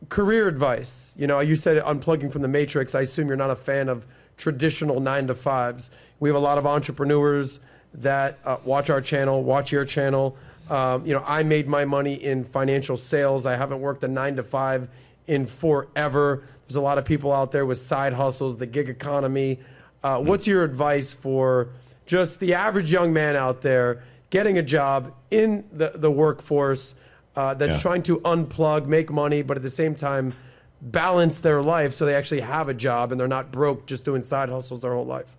career advice. You know, you said unplugging from the matrix. I assume you're not a fan of traditional nine to fives. We have a lot of entrepreneurs that uh, watch our channel, watch your channel. Um, you know, I made my money in financial sales. I haven't worked a nine to five in forever. There's a lot of people out there with side hustles, the gig economy. Uh, what's your advice for just the average young man out there getting a job in the, the workforce uh, that's
Yeah.
trying to unplug, make money, but at the same time balance their life so they actually have a job and they're not broke just doing side hustles their whole life?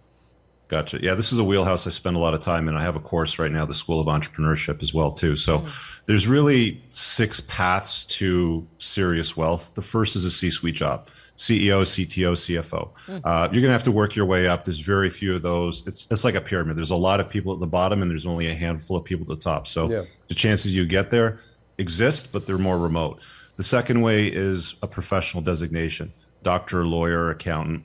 Gotcha. Yeah, this is a wheelhouse I spend a lot of time in. I have a course right now, the School of Entrepreneurship as well too. So there's really six paths to serious wealth. The first is a C-suite job. CEO, CTO, CFO. Uh, you're going to have to work your way up. There's very few of those. It's it's like a pyramid. There's a lot of people at the bottom, and there's only a handful of people at the top. So
Yeah.
the chances you get there exist, but they're more remote. The second way is a professional designation: doctor, lawyer, accountant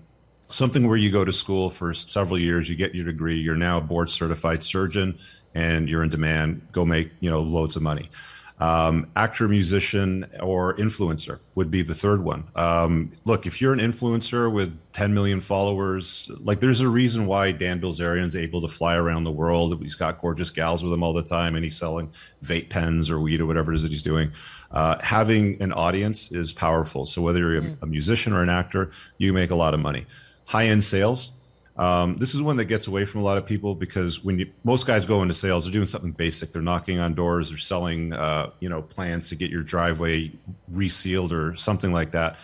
something where you go to school for several years, you get your degree, you're now a board certified surgeon, and you're in demand. Go make you know loads of money. Um, actor, musician, or influencer would be the third one. Um, look, if you're an influencer with 10 million followers, like there's a reason why Dan Bilzerian's able to fly around the world. He's got gorgeous gals with him all the time, and he's selling vape pens or weed or whatever it is that he's doing. Uh, having an audience is powerful. So whether you're a, a musician or an actor, you make a lot of money. High end sales. Um, this is one that gets away from a lot of people because when you, most guys go into sales, they're doing something basic. They're knocking on doors, they're selling, uh, you know, plans to get your driveway resealed or something like that.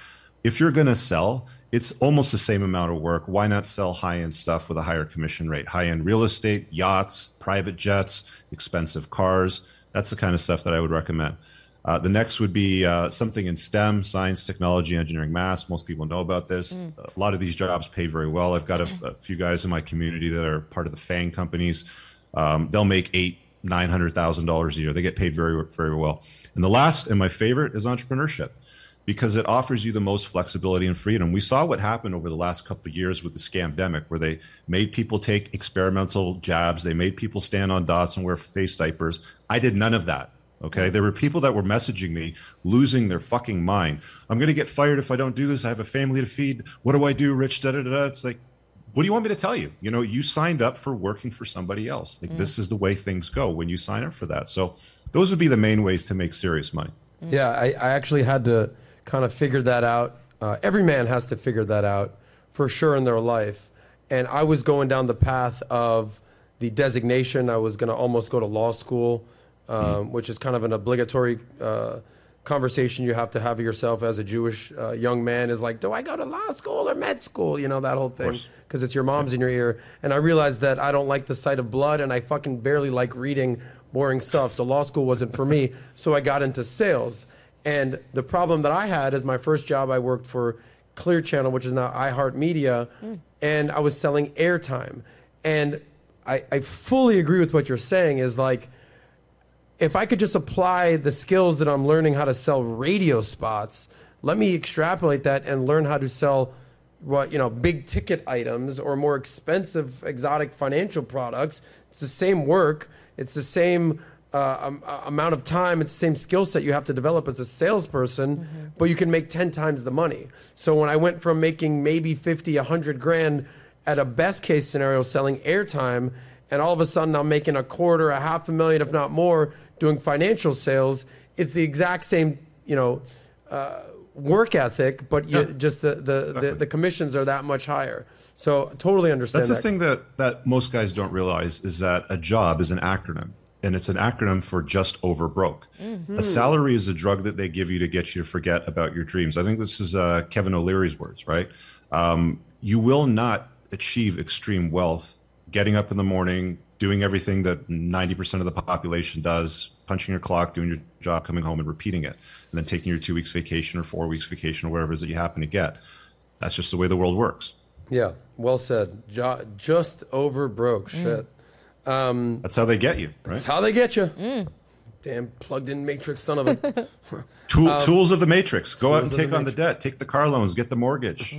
If you're going to sell, it's almost the same amount of work. Why not sell high end stuff with a higher commission rate? High end real estate, yachts, private jets, expensive cars. That's the kind of stuff that I would recommend. Uh, the next would be uh, something in STEM, science, technology, engineering, math. Most people know about this. A lot of these jobs pay very well. I've got a, a few guys in my community that are part of the FANG companies. Um, they'll make eight, nine hundred thousand dollars a year. They get paid very, very well. And the last and my favorite is entrepreneurship because it offers you the most flexibility and freedom. We saw what happened over the last couple of years with the scamdemic, where they made people take experimental jabs, they made people stand on dots and wear face diapers. I did none of that. Okay, there were people that were messaging me, losing their fucking mind. I'm going to get fired if I don't do this. I have a family to feed. What do I do, Rich? Da da da. It's like, what do you want me to tell you? You know, you signed up for working for somebody else. Like this is the way things go when you sign up for that. So those would be the main ways to make serious money.
Yeah, I, I actually had to kind of figure that out. Uh, every man has to figure that out for sure in their life. And I was going down the path of the designation. I was going to almost go to law school, um, which is kind of an obligatory uh, conversation you have to have yourself as a Jewish uh, young man is like, do I go to law school or med school? You know, that whole thing. Because it's your mom's in your ear. And I realized that I don't like the sight of blood and I fucking barely like reading boring stuff. So law school wasn't for me. So I got into sales. And the problem that I had is my first job, I worked for Clear Channel, which is now iHeartMedia, and I was selling airtime. And I, I fully agree with what you're saying is like, if I could just apply the skills that I'm learning how to sell radio spots, let me extrapolate that and learn how to sell what you know big ticket items or more expensive exotic financial products. It's the same work. It's the same uh, um, amount of time. It's the same skill set you have to develop as a salesperson, but you can make 10 times the money. So when I went from making maybe 50, 100 grand at a best case scenario selling airtime, and all of a sudden I'm making a quarter, a half a million, if not more, doing financial sales, it's the exact same, you know, uh, work ethic, but you,
Yeah.
just the, the, the, the commissions are that much higher. So totally understand
That's the
that.
thing that that most guys don't realize is that a job is an acronym, and it's an acronym for just over broke. A salary is a drug that they give you to get you to forget about your dreams. I think this is uh, Kevin O'Leary's words, right? Um, you will not achieve extreme wealth getting up in the morning, doing everything that 90% of the population does, punching your clock, doing your job, coming home and repeating it, and then taking your two weeks vacation or four weeks vacation or whatever it is that you happen to get. That's just the way the world works.
Yeah, well said. Jo- just over broke.
Mm.
Shit. Um,
That's how they get you, right?
That's how they get you.
Mm.
Damn plugged in matrix son of a. (laughs)
Tool, tools of the matrix. Go out and
Um, tools of
take
the
on the debt, take the car loans, get the mortgage.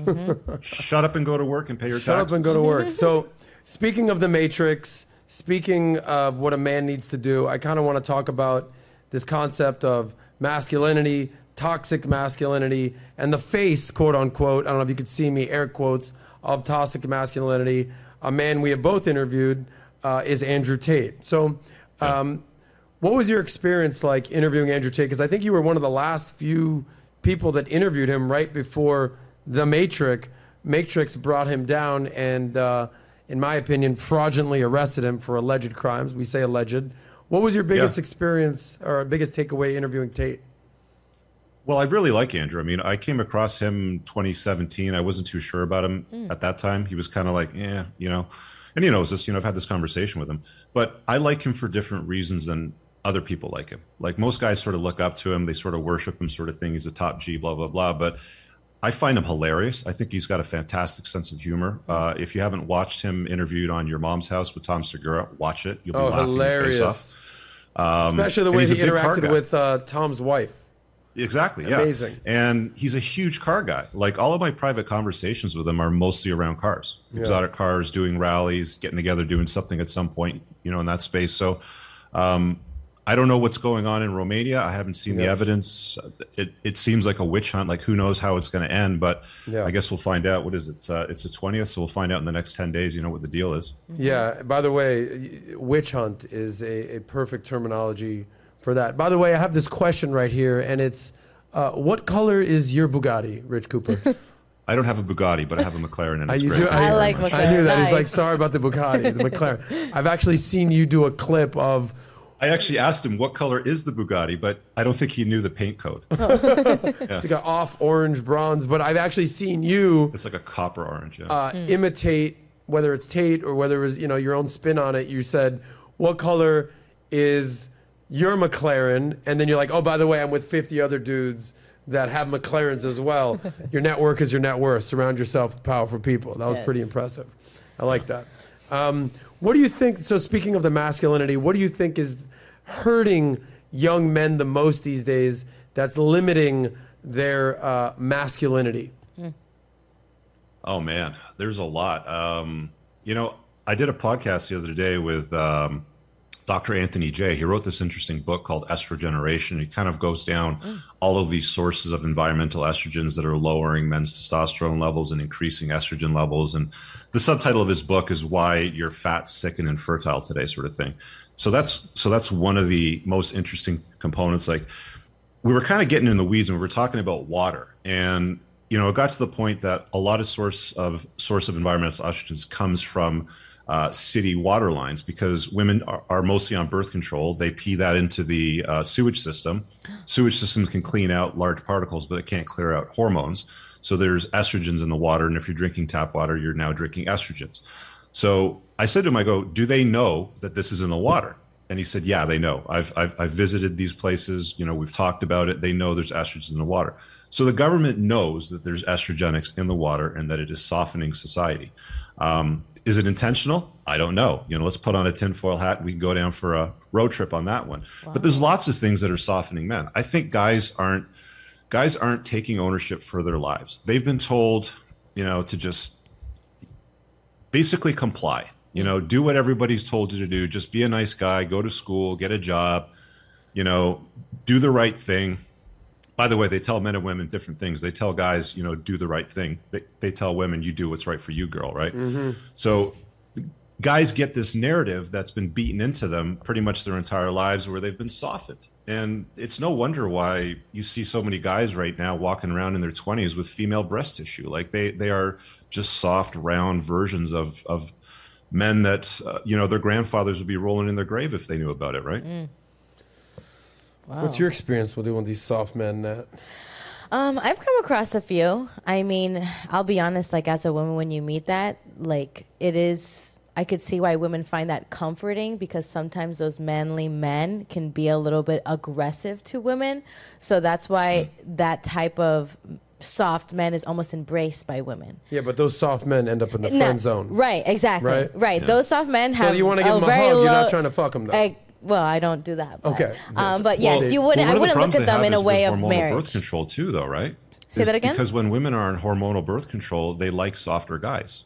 Shut up and go to work and pay your
Shut
taxes.
Shut up and go to work. (laughs) So, speaking of the Matrix, speaking of what a man needs to do, I kind of want to talk about this concept of masculinity, toxic masculinity, and the face, quote unquote. I don't know if you could see me, air quotes, of toxic masculinity. A man we have both interviewed uh, is Andrew Tate. So, um, what was your experience like interviewing Andrew Tate? Because I think you were one of the last few people that interviewed him right before the Matrix. Matrix brought him down and, uh, in my opinion, fraudulently arrested him for alleged crimes. We say alleged. What was your biggest
Yeah.
experience or biggest takeaway interviewing Tate?
Well, I really like Andrew. I mean, I came across him 2017. I wasn't too sure about him mm. at that time. He was kind of like, yeah, you know, and he knows this. You know, I've had this conversation with him, but I like him for different reasons than other people like him. Like most guys sort of look up to him, they sort of worship him, sort of thing. He's a top G, blah blah blah. But I find him hilarious. I think he's got a fantastic sense of humor. Uh, if you haven't watched him interviewed on Your Mom's House with Tom Segura, watch it. You'll be
Oh,
laughing your face
hilarious.
off. Um,
Especially the way he interacted with uh, Tom's wife.
Exactly. Yeah.
Amazing.
And he's a huge car guy. Like all of my private conversations with him are mostly around cars, exotic cars, doing rallies, getting together, doing something at some point, you know, in that space. So, um, I don't know what's going on in Romania. I haven't seen the evidence. It it seems like a witch hunt. Like who knows how it's going to end? But
Yeah.
I guess we'll find out. What is it? Uh, it's the twentieth, so we'll find out in the next ten days. You know what the deal is.
Yeah. By the way, witch hunt is a, a perfect terminology for that. By the way, I have this question right here, and it's uh, what color is your Bugatti, Rich Cooper? (laughs)
I don't have a Bugatti, but I have a McLaren, and it's
you
great.
do-
Thank
I like. McLaren.
I knew that. He's like, sorry about the Bugatti, the (laughs) McLaren. I've actually seen you do a clip of.
I actually asked him what color is the Bugatti, but I don't think he knew the paint code. (laughs)
It's like an off orange bronze, but I've actually seen you
It's like a copper orange. Yeah.
uh, imitate whether it's Tate or whether it was you know your own spin on it. You said, "What color is your McLaren?" And then you're like, "Oh, by the way, I'm with 50 other dudes that have McLarens as well." (laughs) your network is your net worth. Surround yourself with powerful people. That was
Yes.
pretty impressive. I like that. Um, what do you think? So, speaking of the masculinity, what do you think is hurting young men the most these days? That's limiting their uh, masculinity.
Oh man, there's a lot. Um, you know, I did a podcast the other day with um, Dr. Anthony Jay He wrote this interesting book called Estrogeneration. He kind of goes down all of these sources of environmental estrogens that are lowering men's testosterone levels and increasing estrogen levels. And the subtitle of his book is "Why You're Fat, Sick, and Infertile Today," sort of thing. So that's so that's one of the most interesting components. Like we were kind of getting in the weeds and we were talking about water. And you know it got to the point that a lot of source of source of environmental estrogens comes from uh, city water lines because women are, are mostly on birth control. They pee that into the uh, sewage system. Sewage systems can clean out large particles but it can't clear out hormones. So there's estrogens in the water and if you're drinking tap water you're now drinking estrogens. So I said to him, I go, do they know that this is in the water? And he said, yeah, they know. I've, I've, I've visited these places. You know, we've talked about it. They know there's estrogens in the water. So the government knows that there's estrogenics in the water and that it is softening society. Um, is it intentional? I don't know. You know, let's put on a tinfoil hat. And we can go down for a road trip on that one. But there's lots of things that are softening men. I think guys aren't guys aren't taking ownership for their lives. They've been told, you know, to just basically comply. You know, do what everybody's told you to do. Just be a nice guy, go to school, get a job, you know, do the right thing. By the way, they tell men and women different things. They tell guys, you know, do the right thing. They, they tell women, you do what's right for you, girl, right? Mm-hmm. So guys get this narrative that's been beaten into them pretty much their entire lives where they've been softened. And it's no wonder why you see so many guys right now walking around in their 20s with female breast tissue. Like they, they are just soft, round versions of, of men that, uh, you know, their grandfathers would be rolling in their grave if they knew about it, right?
What's your experience with doing these soft men, Nat?
Um, I've come across a few. I mean, I'll be honest, like as a woman, when you meet that, like it is I could see why women find that comforting because sometimes those manly men can be a little bit aggressive to women. So that's why mm. that type of soft men is almost embraced by women.
Yeah, but those soft men end up in the no, friend zone.
Right, exactly. Right, right. Yeah. Those soft men have.
So you want to give them a hug? Low, you're not trying to fuck them though. I,
well, I don't do that. But,
okay.
Um, but yes, well, you wouldn't. Well, I wouldn't look at them in a way of marriage.
Birth control too, though, right?
Say that again.
Because when women are on hormonal birth control, they like softer guys.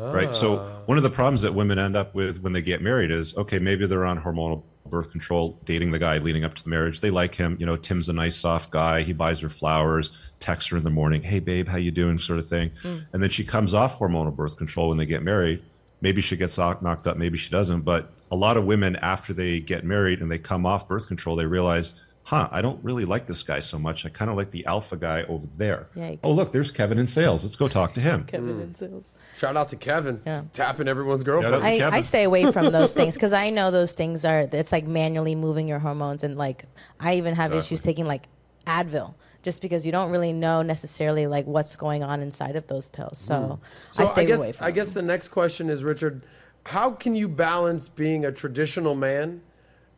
Right. So ah. one of the problems that women end up with when they get married is okay, maybe they're on hormonal birth control, dating the guy leading up to the marriage. They like him. You know, Tim's a nice, soft guy. He buys her flowers, texts her in the morning, "Hey, babe, how you doing?" sort of thing. Mm. And then she comes off hormonal birth control when they get married. Maybe she gets knocked up, maybe she doesn't. But a lot of women, after they get married and they come off birth control, they realize huh, I don't really like this guy so much. I kind of like the alpha guy over there. Yikes. Oh, look, there's Kevin in sales. Let's go talk to him.
Kevin mm. in sales.
Shout out to Kevin. Yeah. tapping everyone's girlfriend.
I, I, stay away from those (laughs) things because I know those things are, it's like manually moving your hormones. And like, I even have exactly. issues taking like Advil just because you don't really know necessarily like what's going on inside of those pills. So, mm. so I stay
I guess,
away from
I guess the next question is, Richard, how can you balance being a traditional man –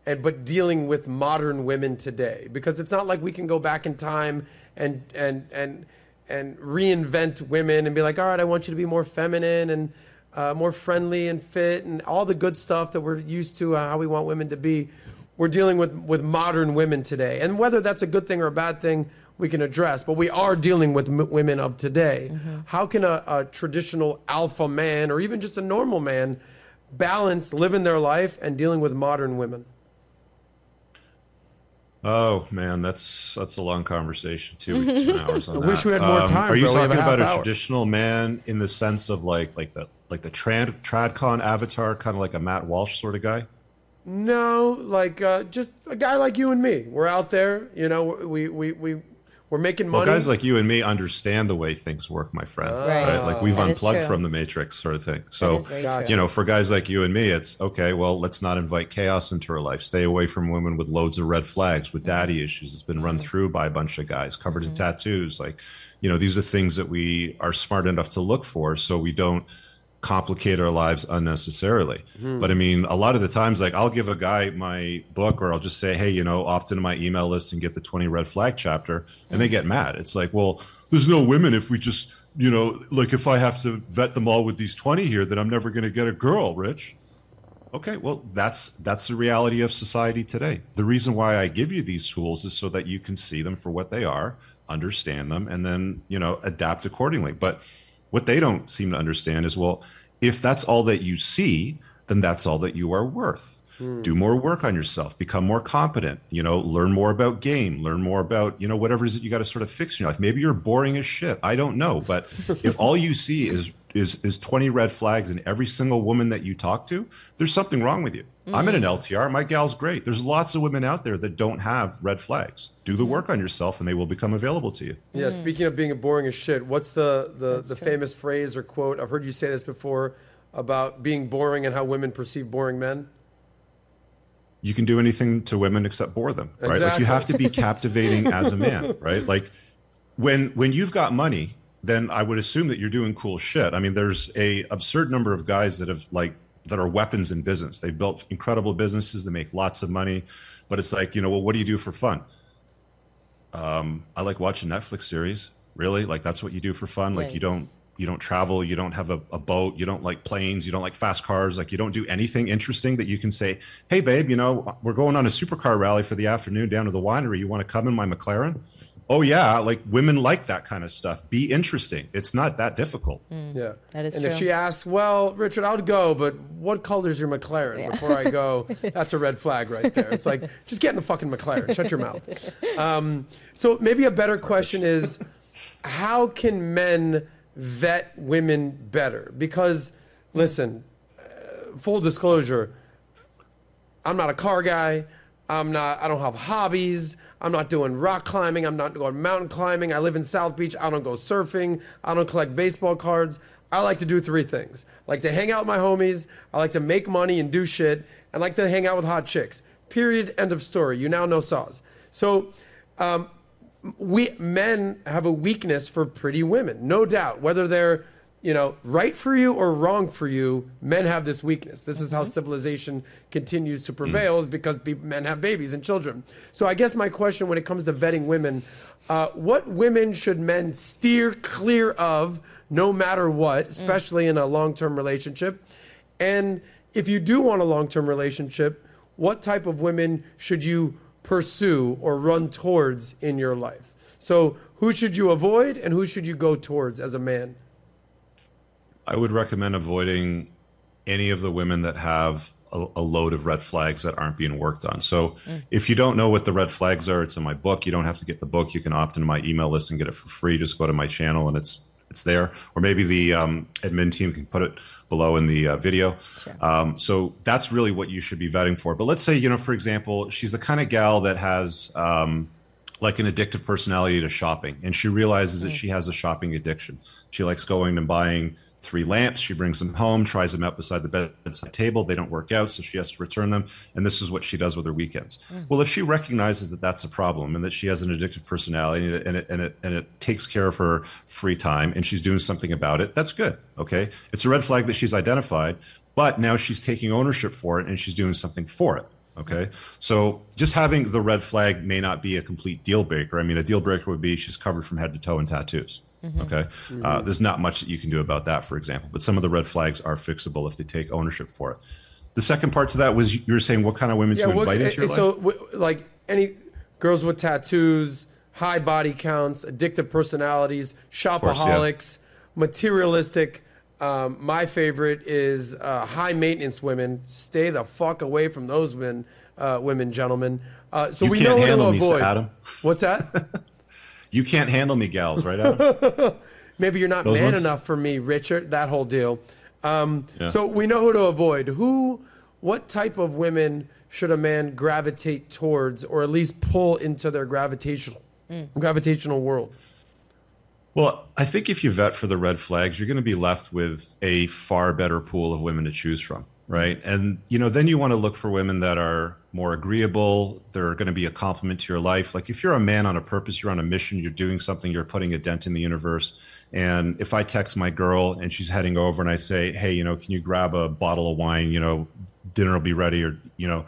and but dealing with modern women today because it's not like we can go back in time and and and and reinvent women and be like all right i want you to be more feminine and uh, more friendly and fit and all the good stuff that we're used to uh, how we want women to be. We're dealing with with modern women today and whether that's a good thing or a bad thing we can address but we are dealing with m- women of today. Mm-hmm. how can a, a traditional alpha man or even just a normal man balance living their life and dealing with modern women
Oh man, that's that's a long conversation. Two weeks and (laughs) hours on
I that. wish we had more um, time.
Are you
bro.
talking about a
hour.
traditional man in the sense of like like the like the trad tradcon avatar, kind of like a Matt Walsh sort of guy?
No, like uh, just a guy like you and me. We're out there, you know. We we we we're making money.
Well, guys like you and me understand the way things work, my friend. Right. right? Like we've that unplugged from the matrix, sort of thing. So, you know, for guys like you and me, it's okay. Well, let's not invite chaos into our life. Stay away from women with loads of red flags, with daddy issues. It's been run mm-hmm. through by a bunch of guys covered mm-hmm. in tattoos. Like, you know, these are things that we are smart enough to look for, so we don't complicate our lives unnecessarily. Mm. But I mean, a lot of the times, like I'll give a guy my book or I'll just say, hey, you know, opt into my email list and get the 20 red flag chapter. And they get mad. It's like, well, there's no women if we just, you know, like if I have to vet them all with these 20 here, then I'm never going to get a girl, Rich. Okay, well, that's that's the reality of society today. The reason why I give you these tools is so that you can see them for what they are, understand them, and then you know adapt accordingly. But what they don't seem to understand is well, if that's all that you see, then that's all that you are worth. Mm. Do more work on yourself, become more competent, you know, learn more about game, learn more about, you know, whatever it is that you got to sort of fix in your life. Maybe you're boring as shit. I don't know. But (laughs) if all you see is is is 20 red flags in every single woman that you talk to, there's something wrong with you. Mm-hmm. I'm in an LTR. My gal's great. There's lots of women out there that don't have red flags. Do the work on yourself, and they will become available to you.
Yeah. Mm-hmm. Speaking of being boring as shit, what's the the, the famous phrase or quote? I've heard you say this before about being boring and how women perceive boring men.
You can do anything to women except bore them, right? Exactly. Like you have to be captivating as a man, (laughs) right? Like when when you've got money then I would assume that you're doing cool shit. I mean, there's a absurd number of guys that have like that are weapons in business. They've built incredible businesses. They make lots of money, but it's like you know, well, what do you do for fun? Um, I like watching Netflix series. Really, like that's what you do for fun. Like you don't you don't travel, you don't have a, a, boat, you don't like planes, you don't like fast cars, like you don't do anything interesting that you can say, hey babe, you know, we're going on a supercar rally for the afternoon down to the winery. You want to come in my McLaren? Oh yeah like women like that kind of stuff. Be interesting. It's not that difficult.
Mm, yeah.
That is
and
true.
if she asks well richard i would go but what color is your mclaren? Yeah. before i go (laughs) that's a red flag right there. It's like just get in the fucking mclaren. Shut your mouth. (laughs) Um, so maybe a better question is how can men vet women better? Because listen uh, full disclosure i'm not a car guy. I'm not i don't have hobbies I'm not doing rock climbing. I'm not going mountain climbing. I live in South Beach. I don't go surfing. I don't collect baseball cards. I like to do three things. I like to hang out with my homies. I like to make money and do shit. And like to hang out with hot chicks. Period. End of story. You now know Sos. So, um, we men have a weakness for pretty women, no doubt. Whether they're you know right for you or wrong for you, men have this weakness. This is how mm-hmm. civilization continues to mm. prevail, is because be- men have babies and children. So I guess my question when it comes to vetting women, uh, what women should men steer clear of, no matter what, mm. especially in a long-term relationship, and if you do want a long-term relationship, what type of women should you pursue or run towards in your life? So, who should you avoid and who should you go towards as a man?
I would recommend avoiding any of the women that have a, a load of red flags that aren't being worked on. So if you don't know what the red flags are, it's in my book. You don't have to get the book. You can opt into my email list and get it for free. Just go to my channel and it's it's there. Or maybe the um, admin team can put it below in the uh, video. Um, so that's really what you should be vetting for. But let's say, you know, for example, she's the kind of gal that has um, like an addictive personality to shopping and she realizes that she has a shopping addiction she likes going and buying three lamps she brings them home tries them out beside the bedside table they don't work out so she has to return them and this is what she does with her weekends hmm. well if she recognizes that that's a problem and that she has an addictive personality and it, and it, and it, and it takes care of her free time and she's doing something about it that's good okay it's a red flag that she's identified but now she's taking ownership for it and she's doing something for it Okay. So just having the red flag may not be a complete deal breaker. I mean, a deal breaker would be she's covered from head to toe in tattoos. Okay. Uh, there's not much that you can do about that, for example, but some of the red flags are fixable if they take ownership for it. The second part to that was you were saying what kind of women to
what-
invite into your
so
life?
w- like any girls with tattoos, high body counts, addictive personalities,
course, yeah.
shopaholics, materialistic. Um, my favorite is uh, high maintenance women. Stay the fuck away from those women, uh, women, gentlemen. Uh, so
You
we
can't
know
handle
who
me,
to avoid.
Adam.
What's that? (laughs)
You can't handle me, gals, right? Adam? (laughs)
Maybe you're not
Those
man
ones?
enough for me, Richard. That whole deal. Um,
Yeah.
So we know who to avoid. Who, what type of women should a man gravitate towards, or at least pull into their gravitational gravitational world?
Well, I think if you vet for the red flags, you're going to be left with a far better pool of women to choose from, right? And you know, then you want to look for women that are more agreeable. They're going to be a complement to your life. Like if you're a man on a purpose, you're on a mission, you're doing something, you're putting a dent in the universe. And if I text my girl and she's heading over and I say, "Hey, you know, can you grab a bottle of wine? You know, dinner will be ready," or you know,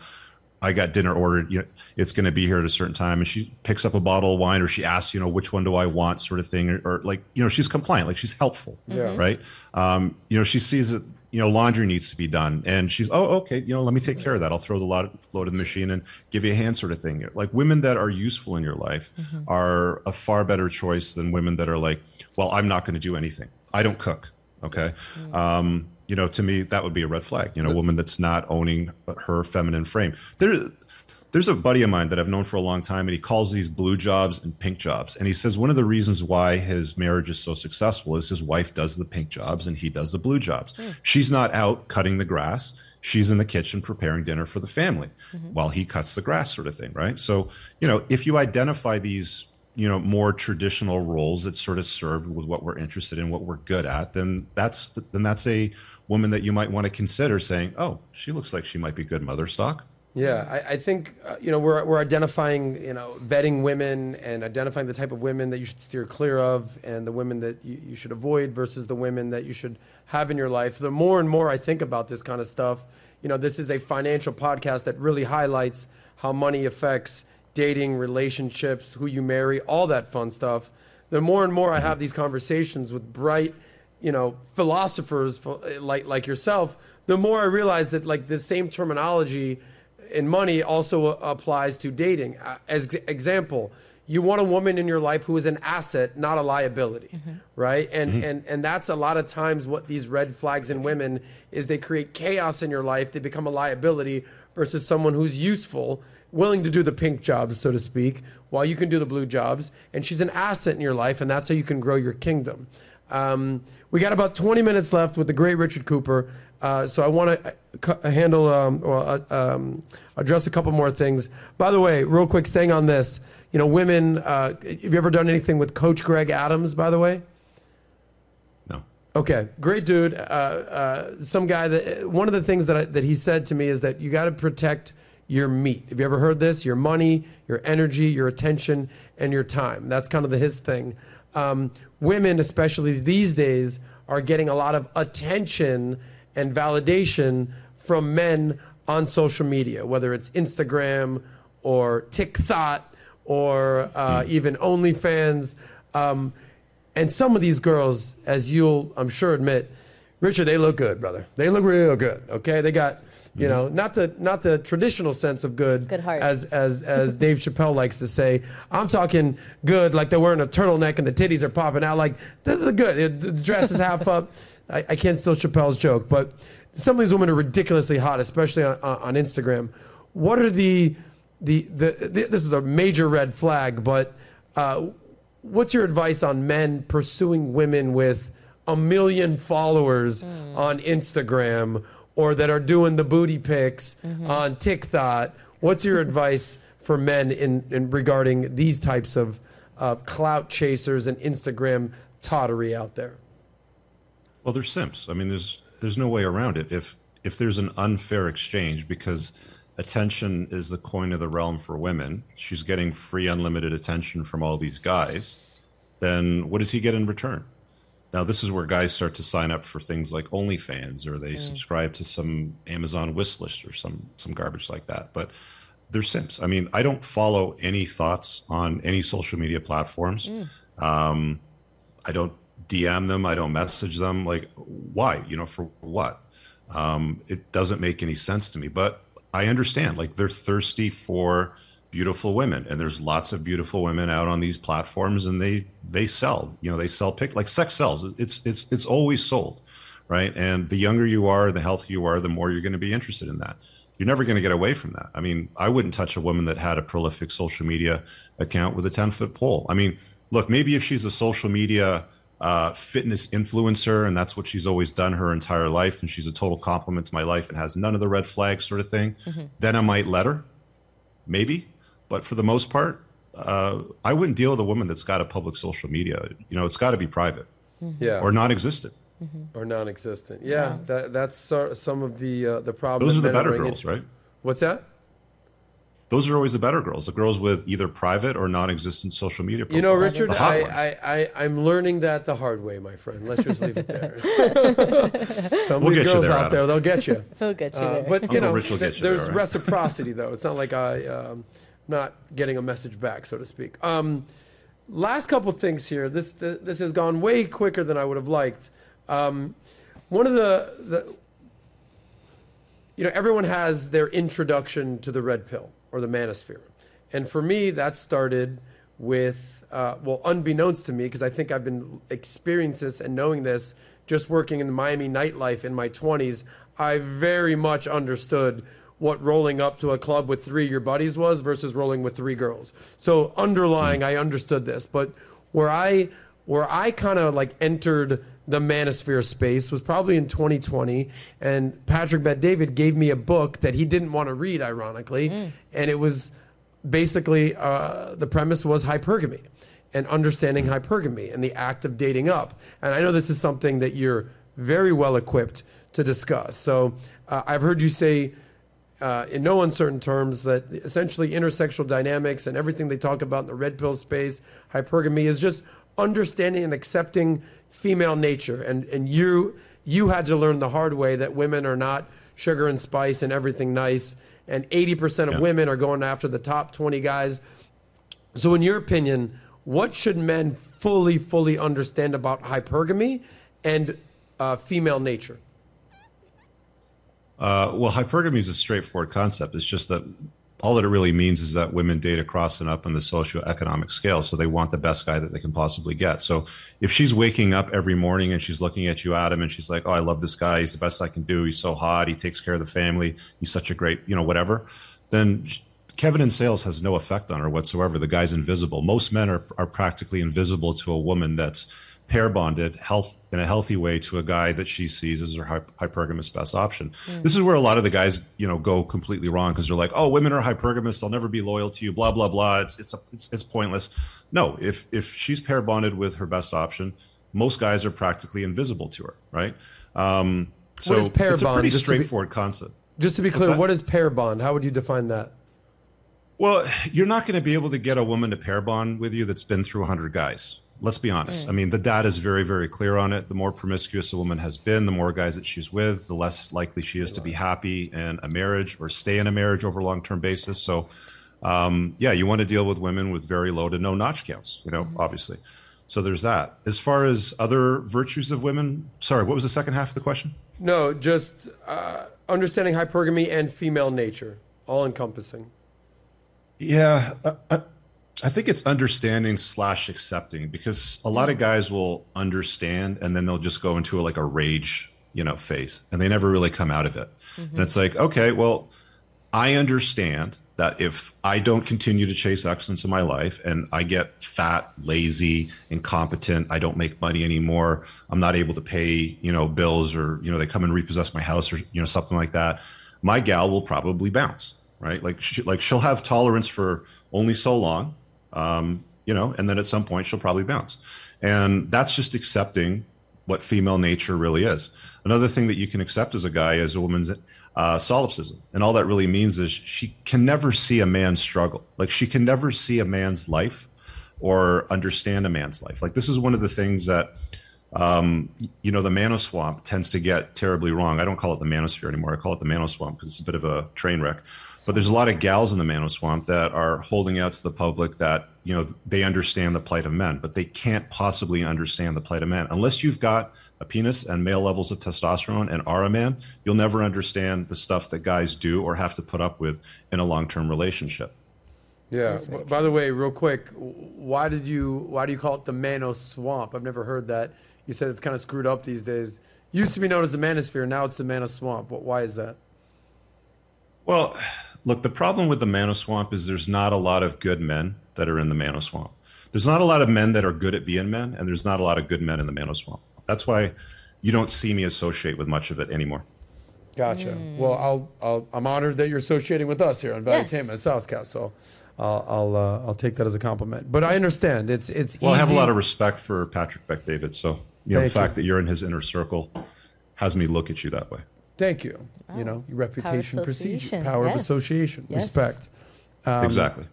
I got dinner ordered. You know, it's going to be here at a certain time, and she picks up a bottle of wine, or she asks, you know, which one do I want, sort of thing, or, or like, you know, she's compliant, like she's helpful,
Yeah.
right? Um, you know, she sees that you know laundry needs to be done, and she's, oh, okay, you know, let me take care of that. I'll throw the load, load in the machine and give you a hand, sort of thing. Like women that are useful in your life are a far better choice than women that are like, well, I'm not going to do anything. I don't cook. Okay. Um, you know, to me, that would be a red flag. You know, a woman that's not owning her feminine frame. There, there's a buddy of mine that I've known for a long time, and he calls these blue jobs and pink jobs. And he says one of the reasons why his marriage is so successful is his wife does the pink jobs and he does the blue jobs. Hmm. She's not out cutting the grass. She's in the kitchen preparing dinner for the family mm-hmm. while he cuts the grass, sort of thing, right? So, you know, if you identify these you know more traditional roles that sort of serve with what we're interested in what we're good at then that's then that's a woman that you might want to consider saying oh she looks like she might be good mother stock
Yeah, I, I think uh, you know we're we're identifying you know vetting women and identifying the type of women that you should steer clear of and the women that you, you should avoid versus the women that you should have in your life. The more and more I think about this kind of stuff, you know, this is a financial podcast that really highlights how money affects dating, relationships, who you marry, all that fun stuff. The more and more I have these conversations with bright, you know, philosophers like like yourself, the more I realize that like the same terminology in money also uh, applies to dating. Uh, As example, you want a woman in your life who is an asset, not a liability, right? And and and that's a lot of times what these red flags in women is they create chaos in your life. They become a liability versus someone who's useful, willing to do the pink jobs, so to speak, while you can do the blue jobs. And she's an asset in your life, and that's how you can grow your kingdom. Um, we got about 20 minutes left with the great Richard Cooper. Uh, so I want to handle um, or uh, um, address a couple more things. By the way, real quick, staying on this, you know, women. Uh, have you ever done anything with Coach Greg Adams? By the way.
no
Okay, great dude. Uh, uh, some guy that one of the things that I, that he said to me is that you got to protect your meat. Have you ever heard this? Your money, your energy, your attention, and your time. That's kind of the his thing. Um, women, especially these days, are getting a lot of attention and validation from men on social media, whether it's Instagram or TikTok or uh, even OnlyFans. Um, and some of these girls, as you'll, I'm sure, admit, Richard, they look good, brother. They look real good. Okay, they got, you know, not the not the traditional sense of good,
Good heart.
as as (laughs) as Dave Chappelle likes to say. I'm talking good, like they're wearing a turtleneck and the titties are popping out, like they're, they're good. The dress is half up. I, I can't steal Chappelle's joke, but some of these women are ridiculously hot, especially on, on Instagram. What are the the, the the this is a major red flag, but uh, what's your advice on men pursuing women with a million followers on Instagram or that are doing the booty pics on TikTok? What's your (laughs) advice for men in, in regarding these types of uh, clout chasers and Instagram tottery out there?
Well, they're simps. I mean, there's there's no way around it. If if there's an unfair exchange because attention is the coin of the realm for women, she's getting free unlimited attention from all these guys, then what does he get in return? Now, this is where guys start to sign up for things like OnlyFans or they subscribe to some Amazon wish list or some some garbage like that. But they're simps. I mean, I don't follow any thoughts on any social media platforms. Um, I don't DM them. I don't message them. Like, why? You know, for what? Um, it doesn't make any sense to me. But I understand. Like, they're thirsty for beautiful women, and there's lots of beautiful women out on these platforms, and they they sell. You know, they sell pick like sex sells. It's it's it's always sold, right? And the younger you are, the healthier you are, the more you're going to be interested in that. You're never going to get away from that. I mean, I wouldn't touch a woman that had a prolific social media account with a 10 foot pole. I mean, look, maybe if she's a social media uh, fitness influencer and that's what she's always done her entire life and she's a total compliment to my life and has none of the red flags sort of thing, then I might let her, maybe. But for the most part, uh, I wouldn't deal with a woman that's got a public social media. You know, it's got to be private
Yeah,
or non-existent.
or non-existent. Yeah, that that's so- some of the uh, the problems.
Those are the better girls,
into.
right?
What's that?
Those are always the better girls. The girls with either private or non-existent social media.
You know. Richard, I, I, I, I'm learning that the hard way, my friend. Let's just leave it there. (laughs) Some
We'll
of these
get
girls
there,
out
Adam.
there, they'll get you. (laughs)
He'll get you
Uh, but you
Uncle
know,
Rich will get
th-
you there,
there's reciprocity, though. It's not like I, (laughs) um, not getting a message back, so to speak. Um, last couple things here. This th- this has gone way quicker than I would have liked. Um, one of the the you know, everyone has their introduction to the red pill or the manosphere. And for me, that started with, uh, well, unbeknownst to me, because I think I've been experiencing this and knowing this just working in the Miami nightlife in my 20s. I very much understood what rolling up to a club with three your buddies was versus rolling with three girls. So underlying, I understood this. But where I where I kind of like entered the manosphere space was probably in 2020 and Patrick Bet David gave me a book that he didn't want to read ironically and it was basically uh, the premise was hypergamy and understanding hypergamy and the act of dating up. And I know this is something that you're very well equipped to discuss. So uh, I've heard you say uh, in no uncertain terms that essentially intersexual dynamics and everything they talk about in the red pill space, hypergamy, is just understanding and accepting female nature. And and you you had to learn the hard way that women are not sugar and spice and everything nice. And 80% of
Yeah.
women are going after the top 20 guys. So, in your opinion, what should men fully, fully understand about hypergamy and uh, female nature?
Uh, well, hypergamy is a straightforward concept. It's just that all that it really means is that women date across and up on the socioeconomic scale. So they want the best guy that they can possibly get. So if she's waking up every morning and she's looking at you, Adam, and she's like, "Oh, I love this guy. He's the best I can do. He's so hot. He takes care of the family. He's such a great, you know, whatever," then Kevin in sales has no effect on her whatsoever. The guy's invisible. Most men are are practically invisible to a woman that's pair bonded health in a healthy way to a guy that she sees as her hypergamous best option. This is where a lot of the guys, you know, go completely wrong because they're like, "Oh, women are hypergamous; they'll never be loyal to you." Blah blah blah. It's it's a, it's, it's pointless. No, if if she's pair bonded with her best option, most guys are practically invisible to her, right? Um, so
What is pair
it's a pretty
just to be-
straightforward concept.
Just to be clear, what is pair bond? How would you define that?
Well, you're not going to be able to get a woman to pair bond with you that's been through 100 guys. Let's be honest. I mean, the data is very, very clear on it. The more promiscuous a woman has been, the more guys that she's with, the less likely she is to be happy in a marriage or stay in a marriage over a long term basis. So, um, yeah, you want to deal with women with very low to no notch counts, you know, obviously. So there's that. As far as other virtues of women, sorry, what was the second half of the question?
No, just uh, understanding hypergamy and female nature, all encompassing.
Yeah, I, I, I think it's understanding slash accepting because a lot of hmm. guys will understand and then they'll just go into a, like a rage, you know, phase, and they never really come out of it. And mm-hmm. it's like, okay, well, I understand that if I don't continue to chase excellence in my life and I get fat, lazy, incompetent, I don't make money anymore, I'm not able to pay, you know, bills or, you know, they come and repossess my house or, you know, something like that, my gal will probably bounce, right? Like, she, like she'll have tolerance for only so long, um, you know, and then at some point she'll probably bounce. And that's just accepting what female nature really is. Another thing that you can accept as a guy is a woman's uh, solipsism. And all that really means is she can never see a man struggle. Like she can never see a man's life or understand a man's life. Like this is one of the things that, um, you know, the manoswamp tends to get terribly wrong. I don't call it the manosphere anymore. I call it the manoswamp because it's a bit of a train wreck. But there's a lot of gals in the Mano Swamp that are holding out to the public that, you know, they understand the plight of men, but they can't possibly understand the plight of men. Unless you've got a penis and male levels of testosterone and are a man, you'll never understand the stuff that guys do or have to put up with in a long-term relationship.
Yeah. B- By the way, real quick, why did you why do you call it the Mano Swamp? I've never heard that. You said it's kind of screwed up these days. Used to be known as the Manosphere. Now it's the Mano Swamp. What? Why is that?
Well, look, the problem with the mano swamp is there's not a lot of good men that are in the mano swamp. There's not a lot of men that are good at being men, and there's not a lot of good men in the mano swamp. That's why you don't see me associate with much of it anymore.
Gotcha. Well, I'll, I'll I'm honored that you're associating with us here on
Yes.
Valuetainment and Soscast. So I'll I'll uh, I'll take that as a compliment. But I understand it's it's
Well, I have a lot of respect for Patrick Bet David, so you know
Thank
the
you.
fact that you're in his inner circle has me look at you that way.
Thank you. You
Oh.
know, your reputation precedes you.
association.
Power of association.
Yes.
Respect. Um,
exactly.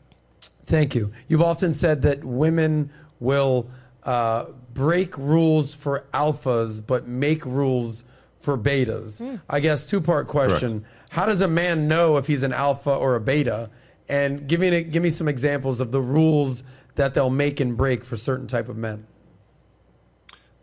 Thank you. You've often said that women will uh, break rules for alphas, but make rules for betas. I guess two part question: How does a man know if he's an alpha or a beta? And give me give me some examples of the rules that they'll make and break for certain type of men.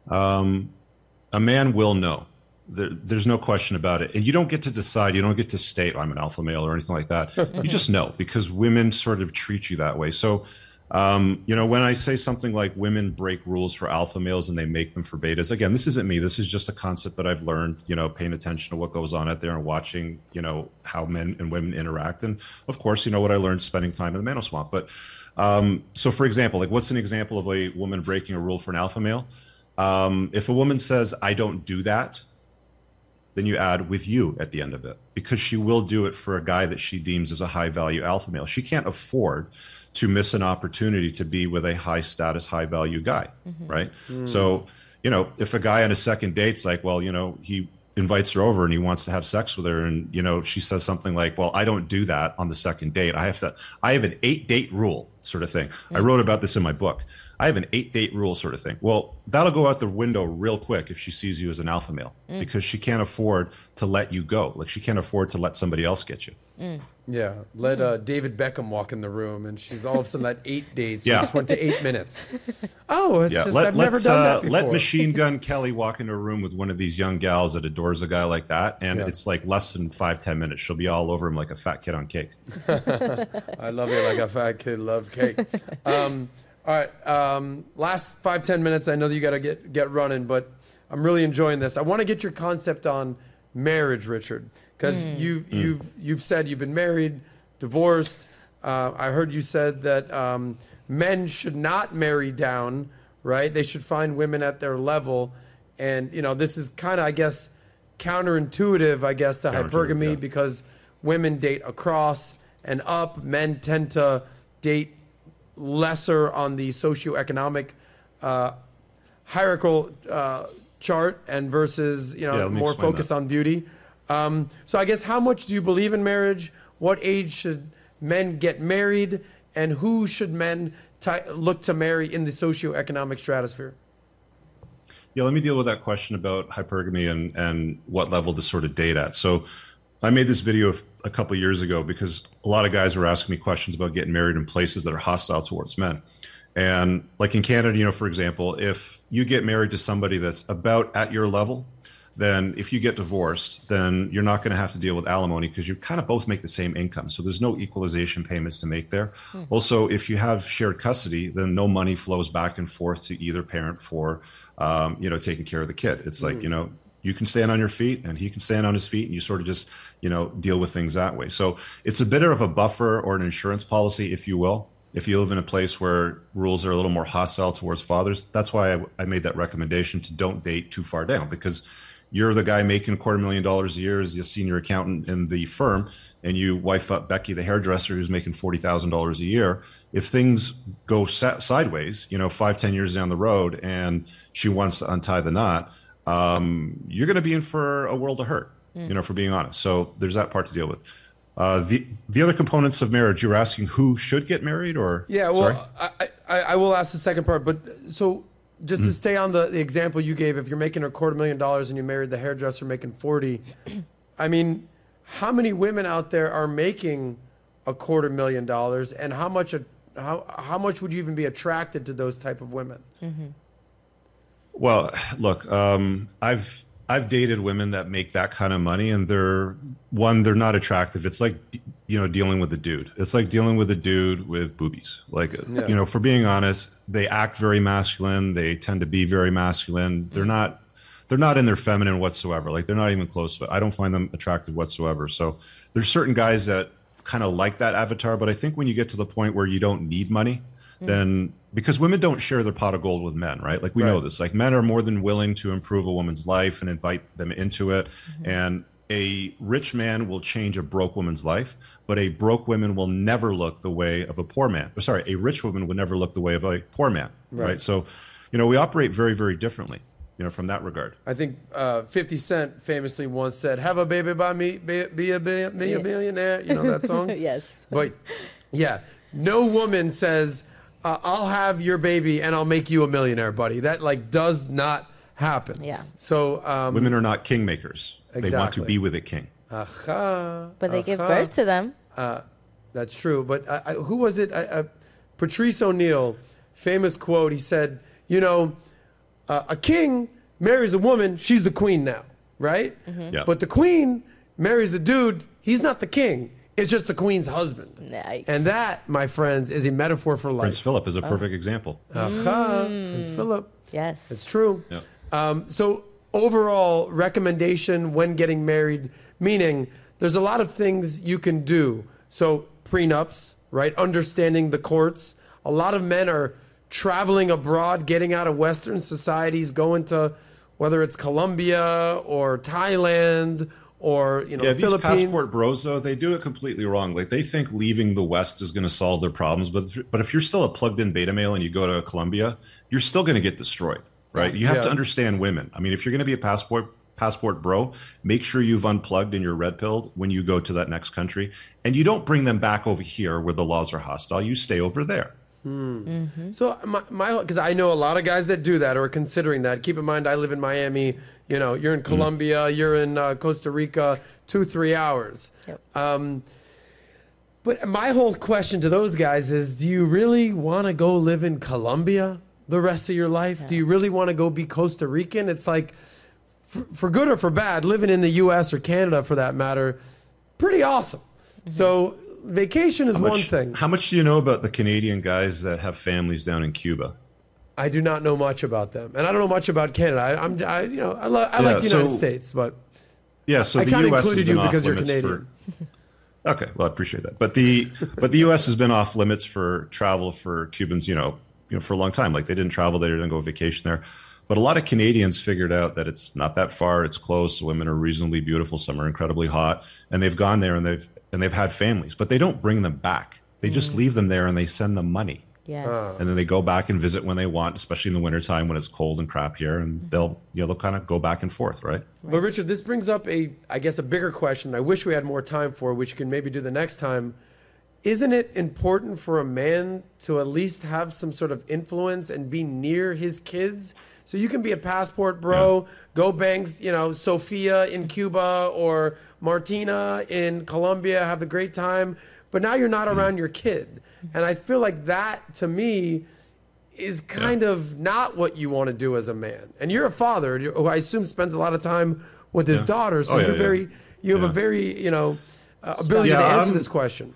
a man will know. There, there's no question about it. And you don't get to decide, you don't get to state, I'm an alpha male or anything like that. you just know because women sort of treat you that way. So, um, you know, when I say something like women break rules for alpha males and they make them for betas, again, this isn't me. This is just a concept that I've learned, you know, paying attention to what goes on out there and watching, you know, how men and women interact. And of course, you know, what I learned spending time in the manoswamp. But um, so, for example, like what's an example of a woman breaking a rule for an alpha male? Um, if a woman says, I don't do that, then you add with you at the end of it because she will do it for a guy that she deems as a high value alpha male. She can't afford to miss an opportunity to be with a high status, high value guy, mm-hmm. right? Mm. So, you know, if a guy on a second date's like, well, you know, he invites her over and he wants to have sex with her. And you know she says something like well i don't do that on the second date. I have to i have an eight date rule sort of thing. I mm. wrote about this in my book. I have an eight date rule sort of thing. Well that'll go out the window real quick if she sees you as an alpha male mm. because she can't afford to let you go. Like she can't afford to let somebody else get you mm.
Yeah, let uh, David Beckham walk in the room, and she's all of a sudden at eight (laughs) dates. So
Yeah.
just went to eight minutes. (laughs) Oh, it's
yeah
just
let,
I've never
let's,
done that
uh,
before.
let machine gun (laughs) kelly walk into a room with one of these young gals that adores a guy like that and
Yeah.
it's like less than five ten minutes she'll be all over him like a fat kid on cake
I love you like a fat kid loves cake. Um, all right, um, last five ten minutes. I know that you got to get get running, but I'm really enjoying this. I want to get your concept on marriage, Richard, because you you've you've said you've been married, divorced. Uh, I heard you said that um, men should not marry down, right? They should find women at their level, and you know this is kind of, I guess, counterintuitive, I guess, to hypergamy
yeah.
because women date across and up. Men tend to date lesser on the socioeconomic uh, hierarchical uh, chart and versus you know
Yeah,
more
explain
focused
that.
on beauty. Um, so I guess how much do you believe in marriage? What age should men get married, and who should men ti look to marry in the socioeconomic stratosphere?
Yeah, let me deal with that question about hypergamy and, and what level to sort of date at. So I made this video a couple years ago because a lot of guys were asking me questions about getting married in places that are hostile towards men. And like in Canada, you know, for example, if you get married to somebody that's about at your level, then if you get divorced, then you're not going to have to deal with alimony because you kind of both make the same income. So there's no equalization payments to make there. Hmm. Also, if you have shared custody, then no money flows back and forth to either parent for, um, you know, taking care of the kid. It's like, hmm. you know, you can stand on your feet and he can stand on his feet and you sort of just, you know, deal with things that way. So it's a bit of a buffer or an insurance policy, if you will if you live in a place where rules are a little more hostile towards fathers, that's why I, I, made that recommendation to don't date too far down because you're the guy making a quarter million dollars a year as a senior accountant in the firm, and you wife up Becky, the hairdresser, who's making forty thousand dollars a year. If things go sa- sideways, you know, five ten years down the road, and she wants to untie the knot, um, you're going to be in for a world of hurt. Mm. You know, for being honest. So there's that part to deal with. Uh, the the other components of marriage, you're asking who should get married, or
yeah. Well, I, I, I will ask the second part, but so just to stay on the, the example you gave, if you're making a quarter million dollars and you married the hairdresser making forty, I mean, how many women out there are making a quarter million dollars, and how much a, how how much would you even be attracted to those type of women? Mm-hmm.
Well, look, um, I've I've dated women that make that kind of money, and they're one, they're not attractive. It's like you know dealing with a dude. It's like dealing with a dude with boobies. Like yeah. you know, for being honest, they act very masculine. They tend to be very masculine. They're not they're not in their feminine whatsoever. Like they're not even close to it. I don't find them attractive whatsoever. So there's certain guys that kind of like that avatar, but I think when you get to the point where you don't need money, mm. then because women don't share their pot of gold with men, right? Like we right. know this. Like men are more than willing to improve a woman's life and invite them into it. Mm-hmm. And a rich man will change a broke woman's life, but a broke woman will never look the way of a poor man. Or sorry, a rich woman would never look the way of a poor man, right? right? So, you know, we operate very, very differently. You know, from that regard.
I think uh, 50 Cent famously once said, "Have a baby by me, be, be a, be a, be a billionaire." You know that song? (laughs)
yes.
But yeah, no woman says uh, I'll have your baby and I'll make you a millionaire, buddy. That like does not happen.
Yeah.
So um,
women are not kingmakers. Exactly. They want to be with a king.
Aha,
but they aha. give birth to them.
Uh, that's true. But uh, I, who was it? Uh, Patrice O'Neal, famous quote. He said, "You know, uh, a king marries a woman. She's the queen now, right? Mm-hmm. Yeah. But the queen marries a dude. He's not the king." It's just the queen's husband.
Nice.
And that, my friends, is a metaphor for life.
Prince Philip is a perfect oh. example.
Aha, mm. Prince Philip.
Yes.
It's true. Yeah. Um, so, overall recommendation when getting married, meaning there's a lot of things you can do. So, prenups, right? Understanding the courts. A lot of men are traveling abroad, getting out of Western societies, going to whether it's Colombia or Thailand or you know
yeah
these
passport bros though they do it completely wrong. Like they think leaving the west is going to solve their problems but but if you're still a plugged in beta male and you go to colombia you're still going to get destroyed right? You have yeah. to understand women. I mean if you're going to be a passport passport bro make sure you've unplugged and you're red pilled when you go to that next country. And you don't bring them back over here where the laws are hostile. You stay over there
Hmm. Mm-hmm. So my because I know a lot of guys that do that or are considering that. Keep in mind, I live in Miami. You know, you're in mm. Colombia, mm. you're in uh, Costa Rica, two three hours. Yep. Um, but my whole question to those guys is: Do you really want to go live in Colombia the rest of your life? Yeah. Do you really want to go be Costa Rican? It's like, for, for, good or for bad, living in the U.S. or Canada, for that matter, pretty awesome. Mm-hmm. So vacation is
much,
one thing.
How much do you know about the Canadian guys that have families down in Cuba?
I do not know much about them, and I don't know much about Canada. I, am I, you know, I, lo- I yeah, like the United States, but
yeah. So
I
the U.S.
included you because you're Canadian.
For, okay, well, I appreciate that, but the but the U.S. has been off limits for travel for Cubans. You know, you know, for a long time. Like they didn't travel, they didn't go vacation there. But a lot of Canadians figured out that it's not that far. It's close. Women are reasonably beautiful. Some are incredibly hot, and they've gone there and they've and they've had families, but they don't bring them back. They just mm. leave them there and they send them money.
Yes.
Ah.
and then they go back and visit when they want, especially in the wintertime when it's cold and crap here, and they'll you know they'll kind of go back and forth, right?
But Richard, this brings up a, I guess, a bigger question. I wish we had more time for, which you can maybe do the next time. Isn't it important for a man to at least have some sort of influence and be near his kids? So you can be a passport bro, go bangs, you know, Sofia in Cuba or Martina in Colombia, have a great time, but now you're not around your kid. And I feel like that to me is kind of not what you want to do as a man. And you're a father who I assume spends a lot of time with his
Yeah.
daughter. So
Oh, yeah,
you're
yeah.
very, you have a very, you know, uh, ability to answer
I'm-
this question.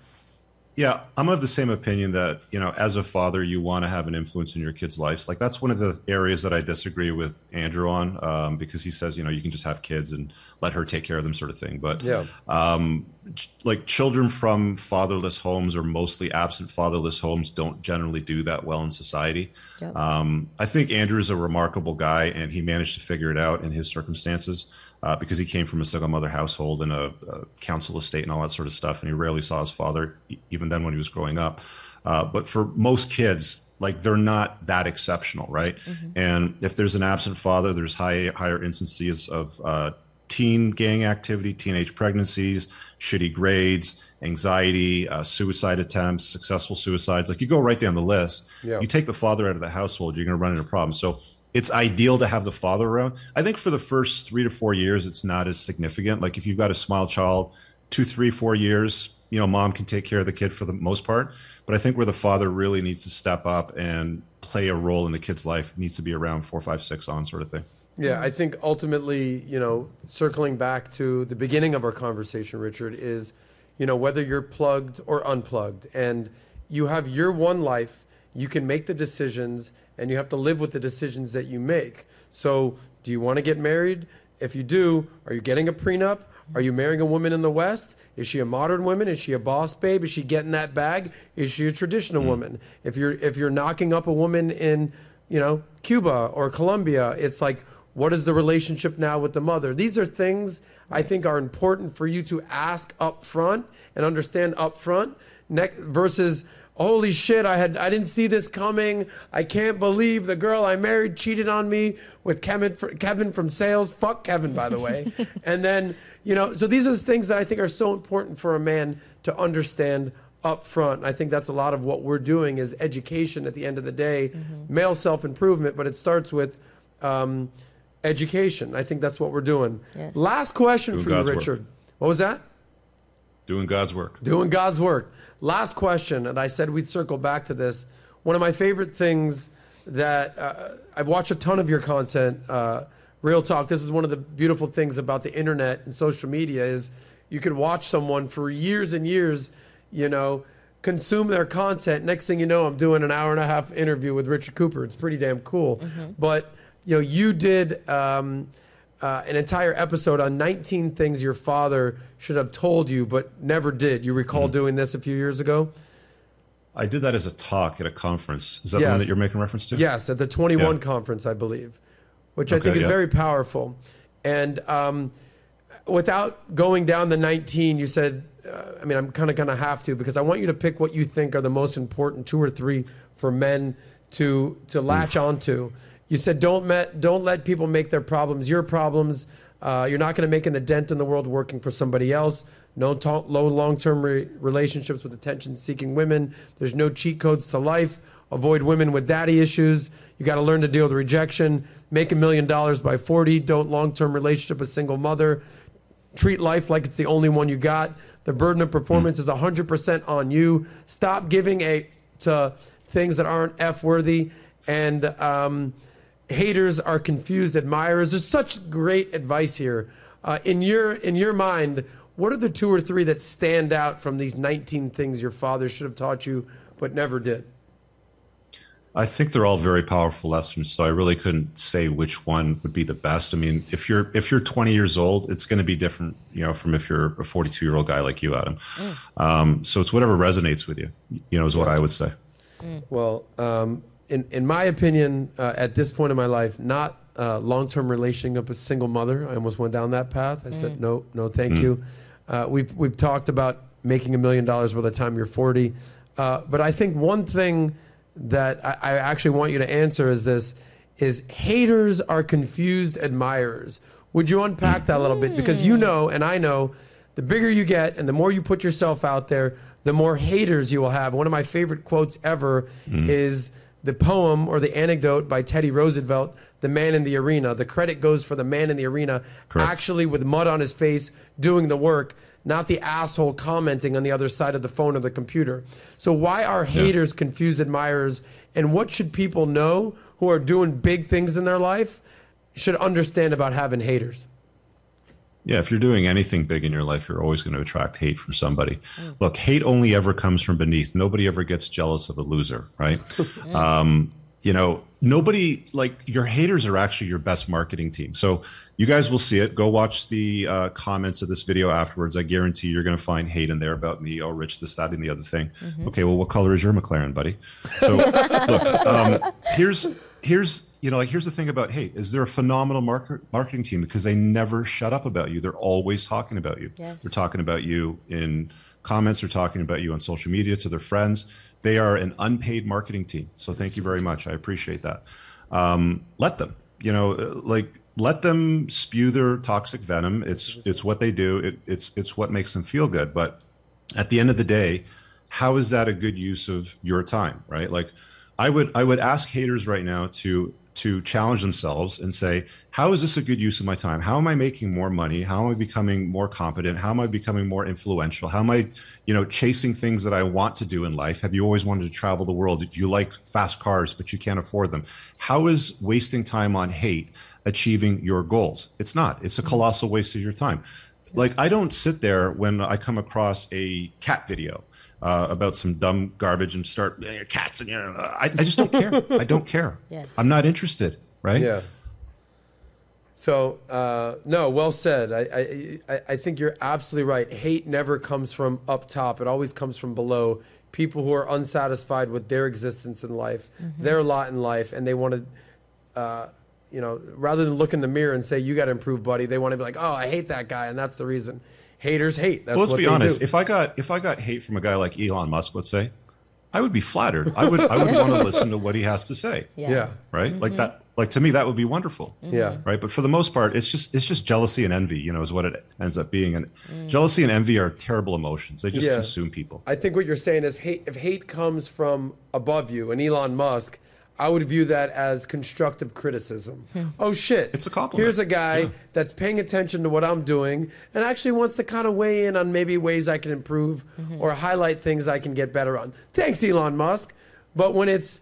Yeah, I'm of the same opinion that, you know, as a father, you want to have an influence in your kids' lives. Like, that's one of the areas that I disagree with Andrew on um, because he says, you know, you can just have kids and let her take care of them, sort of thing. But,
Yeah.
um, ch- like, children from fatherless homes or mostly absent fatherless homes don't generally do that well in society.
Yep.
Um, I think Andrew is a remarkable guy and he managed to figure it out in his circumstances uh, because he came from a single mother household and a, a council estate and all that sort of stuff. And he rarely saw his father, even then when he was growing up. Uh, but for most kids, like they're not that exceptional, right? And if there's an absent father, there's high, higher instances of uh, teen gang activity, teenage pregnancies, shitty grades, anxiety, uh, suicide attempts, successful suicides. Like you go right down the list.
Yeah.
You take the father out of the household, you're going to run into problems. So it's ideal to have the father around. I think for the first three to four years, it's not as significant. Like if you've got a small child, two, three, four years, you know, mom can take care of the kid for the most part. But I think where the father really needs to step up and play a role in the kid's life needs to be around four, five, six on sort of thing.
Yeah, I think ultimately, you know, circling back to the beginning of our conversation, Richard, is, you know, whether you're plugged or unplugged, and you have your one life, you can make the decisions, and you have to live with the decisions that you make. So, do you want to get married? If you do, are you getting a prenup? Are you marrying a woman in the West? Is she a modern woman? Is she a boss babe? Is she getting that bag? Is she a traditional hmm. woman? If you're if you're knocking up a woman in, you know, Cuba or Colombia, it's like what is the relationship now with the mother? These are things I think are important for you to ask up front and understand up front ne- versus holy shit I had I didn't see this coming. I can't believe the girl I married cheated on me with Kevin Kevin from sales. Fuck Kevin by the way. (laughs) and then, you know, so these are the things that I think are so important for a man to understand up front. I think that's a lot of what we're doing is education at the end of the day, male self-improvement, but it starts with um, education. I think that's what we're doing.
Yes.
Last question
Doing
for you,
God's work.
Richard. What was that?
Doing God's work.
Doing God's work. Last question, and I said we'd circle back to this. One of my favorite things that uh, I've watched a ton of your content. Uh, Real talk. This is one of the beautiful things about the internet and social media is you can watch someone for years and years. You know, consume their content. Next thing you know, I'm doing an hour and a half interview with Richard Cooper. It's pretty damn cool. But you know, you did. Um, uh, an entire episode on 19 things your father should have told you but never did. You recall doing this a few years ago?
I did that as a talk at a conference. Is that the
Yes.
one that you're making reference to?
Yes, at the 21
Yeah.
conference, I believe, which I think is
yeah.
very powerful. And um, without going down the 19, you said, uh, I mean, I'm kind of going to have to because I want you to pick what you think are the most important two or three for men to to latch onto. You said don't met, don't let people make their problems your problems. Uh, you're not going to make an dent in the world working for somebody else. No ta- low long-term re- relationships with attention-seeking women. There's no cheat codes to life. Avoid women with daddy issues. You got to learn to deal with rejection. Make a million dollars by 40. Don't long-term relationship with single mother. Treat life like it's the only one you got. The burden of performance is 100% on you. Stop giving a to things that aren't F worthy. And um, haters are confused admirers. There's such great advice here. Uh, in your in your mind, what are the two or three that stand out from these 19 things your father should have taught you but never did?
I think they're all very powerful lessons. So I really couldn't say which one would be the best. I mean, if you're if you're 20 years old, it's going to be different, you know, from if you're a 42 year old guy like you, Adam. Um, so it's whatever resonates with you. You know, is what I would say.
Well, um, in in my opinion, uh, at this point in my life, not uh, long term relationship with a single mother. I almost went down that path. I said no, no, thank you. Uh, we've we've talked about making a million dollars by the time you're 40, uh, but I think one thing that I, I actually want you to answer is this: is haters are confused admirers. Would you unpack that a little bit? Because you know, and I know, the bigger you get and the more you put yourself out there, the more haters you will have. One of my favorite quotes ever is the poem or the anecdote by Teddy Roosevelt, The Man in the Arena. The credit goes for the man in the arena,
Correct.
actually with mud on his face doing the work, not the asshole commenting on the other side of the phone or the computer. So, why are haters confused admirers? And what should people know who are doing big things in their life should understand about having haters?
Yeah, if you're doing anything big in your life, you're always going to attract hate from somebody. Look, hate only ever comes from beneath. Nobody ever gets jealous of a loser, right? (laughs) um, you know, nobody like your haters are actually your best marketing team. So you guys will see it. Go watch the uh, comments of this video afterwards. I guarantee you're going to find hate in there about me. Oh, Rich, this, that, and the other thing. Okay, well, what color is your McLaren, buddy? So (laughs) look, um, here's here's you know like here's the thing about hate is they're a phenomenal market, marketing team? Because they never shut up about you. They're always talking about you.
Yes.
they're talking about you in comments. They're talking about you on social media to their friends. They are an unpaid marketing team. So thank you very much. I appreciate that. Um, let them you know uh, like let them spew their toxic venom. It's it's what they do. It, it's it's what makes them feel good. But at the end of the day how is that a good use of your time right? Like i would i would ask haters right now to to challenge themselves and say how is this a good use of my time? How am i making more money? How am i becoming more competent? How am i becoming more influential? How am i you know chasing things that i want to do in life? Have you always wanted to travel the world? Do you like fast cars but you can't afford them? How is wasting time on hate achieving your goals? It's not. It's a mm-hmm. colossal waste of your time. Like I don't sit there when I come across a cat video uh, about some dumb garbage and start "Eh, cats and you know, I, I just don't care. I don't care. (laughs)
Yes.
I'm not interested. Right.
Yeah. So uh, no, well said. I, I I I think you're absolutely right. Hate never comes from up top. It always comes from below. People who are unsatisfied with their existence in life, their lot in life, and they want to, uh, you know, rather than look in the mirror and say you got to improve, buddy, they want to be like, oh, I hate that guy, and that's the reason. Haters hate. That's
Well, let's
what
be honest.
do.
If I got if I got hate from a guy like Elon Musk, let's say, I would be flattered. I would I would want to listen to what he has to say.
Yeah.
yeah,
Right. Like mm-hmm. that. Like to me, that would be wonderful. Mm-hmm.
yeah.
right but for the most part it's just it's just jealousy and envy you know is what it ends up being and mm. jealousy and envy are terrible emotions they just
Yeah.
consume people
I think what you're saying is hate, if hate comes from above you and Elon Musk, I would view that as constructive criticism. Oh shit.
It's a compliment.
Here's a guy that's paying attention to what I'm doing and actually wants to kind of weigh in on maybe ways I can improve or highlight things I can get better on. Thanks, Elon Musk. But when it's,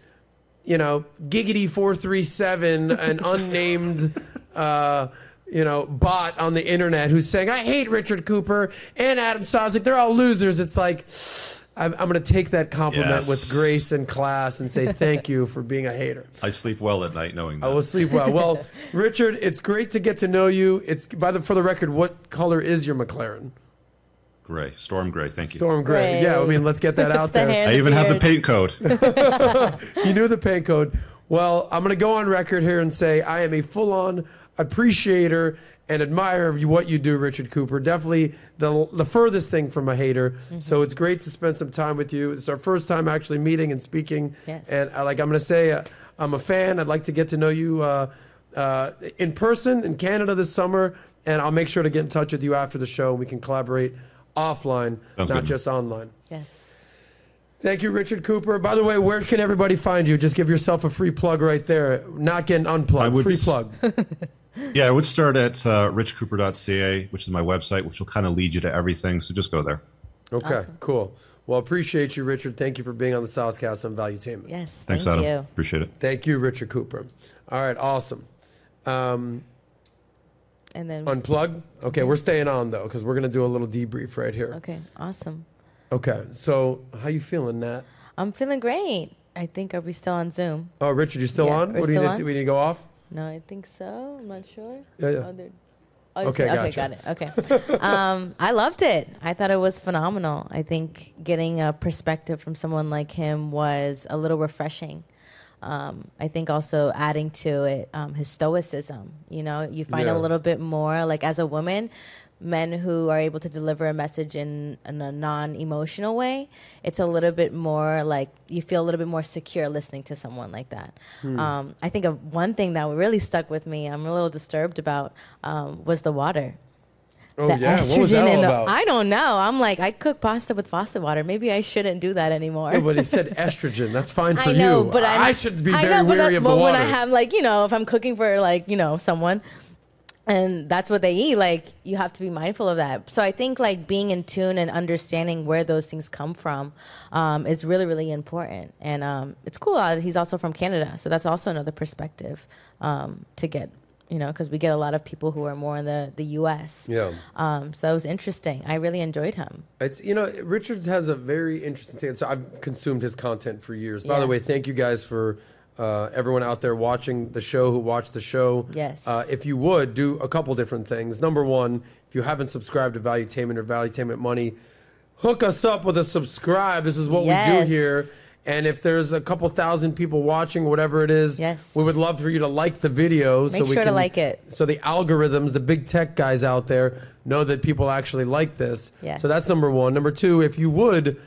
you know, Giggity 437, an (laughs) unnamed uh, you know, bot on the internet who's saying, I hate Richard Cooper and Adam Sosnick. They're all losers. It's like, I'm, I'm going to take that compliment
Yes.
with grace and class and say thank you for being a hater.
i sleep well at night knowing that
I will sleep well. Well, (laughs) Richard, it's great to get to know you. It's by the for the record, what color is your McLaren?
gray storm gray thank you
Storm gray.
Gray.
Yeah, I mean, let's get that out
the
there.
i even have the paint code (laughs) (laughs)
You knew the paint code. Well, I'm going to go on record here and say I am a full-on appreciator and admire what you do, Richard Cooper. Definitely the the furthest thing from a hater.
Mm-hmm.
So it's great to spend some time with you. It's our first time actually meeting and speaking.
Yes.
And I, like I'm going to say, uh, I'm a fan. I'd like to get to know you uh, uh, in person in Canada this summer, and I'll make sure to get in touch with you after the show, and we can collaborate offline,
Sounds
not
good.
just online.
Yes.
Thank you, Richard Cooper. By the way, where can everybody find you? Just give yourself a free plug right there. Not getting unplugged.
I would
free
s-
plug. (laughs)
yeah i would start at uh, richcooper.ca which is my website which will kind of lead you to everything so just go there
Okay,
Awesome.
cool. Well, appreciate you, Richard. Thank you for being on the Soscast on Valuetainment.
Yes.
thanks
thank
adam
you.
appreciate it
Thank you, Richard Cooper. All right, awesome. Um,
And then.
unplug. Okay, we're staying on though because we're gonna do a little debrief right here.
okay. Awesome.
Okay, so how you feeling, Nat?
I'm feeling great. I think are we still on Zoom?
Oh, Richard, you still
Yeah,
on?
we're
What do you
still
need to,
on.
we need to go off?
No, I think so. I'm not sure.
Yeah, yeah.
Oh, oh,
Okay,
okay,
gotcha.
got it. Okay. (laughs) um, I loved it. I thought it was phenomenal. I think getting a perspective from someone like him was a little refreshing. Um, I think also adding to it um, his stoicism. You know, you find
Yeah.
a little bit more like as a woman, men who are able to deliver a message in, in a non-emotional way it's a little bit more like you feel a little bit more secure listening to someone like that um, i think of one thing that really stuck with me i'm a little disturbed about um, was the water
Oh
the
yeah, what was that all
the-
about?
I don't know. I'm like, I cook pasta with faucet water. Maybe I shouldn't do that anymore.
But he said (laughs) estrogen. That's fine for
I know,
you.
but I'm,
I should be
I
very
know, but
weary
that-
of the
but
water.
when I have like, you know, if I'm cooking for like, you know, someone and that's what they eat, like you have to be mindful of that. So I think like being in tune and understanding where those things come from um, is really, really important. And um, it's cool. Uh, he's also from Canada, so that's also another perspective um, to get. You know, because we get a lot of people who are more in the the U.S.
yeah.
Um, so it was interesting. I really enjoyed him.
It's you know Richards has a very interesting take. So I've consumed his content for years. By
Yeah.
the way, thank you guys for uh, everyone out there watching the show who watched the show.
Yes.
Uh, if you would do a couple different things. Number one, if you haven't subscribed to Valuetainment or Valuetainment Money, hook us up with a subscribe. This is what we do here. And if there's a couple thousand people watching, whatever it is,
Yes.
we would love for you to like the video.
Make
so we
sure to like it.
So the algorithms, the big tech guys out there, know that people actually like this.
Yes.
So that's number one. Number two, if you would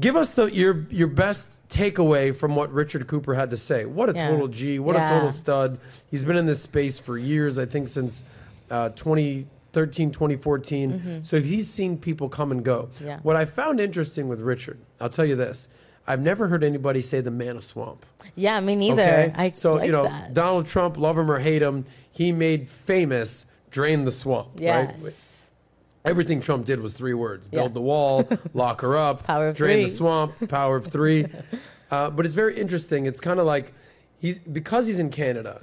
give us the your your best takeaway from what Richard Cooper had to say. What a
Yeah.
total G. What
Yeah.
a total stud. He's been in this space for years. I think since uh, 2013, 2014. So he's seen people come and go.
Mm-hmm. Yeah.
What I found interesting with Richard, I'll tell you this. I've never heard anybody say the man of swamp.
Yeah, me neither.
Okay.
I
so
like
you know
that.
Donald Trump, love him or hate him, he made famous drain the swamp.
yes.
Right? Everything Trump did was three words: build
Yeah.
the wall, (laughs) lock her up,
Power of
drain the swamp, power of three. (laughs) Uh, but it's very interesting. It's kind of like he's because he's in Canada,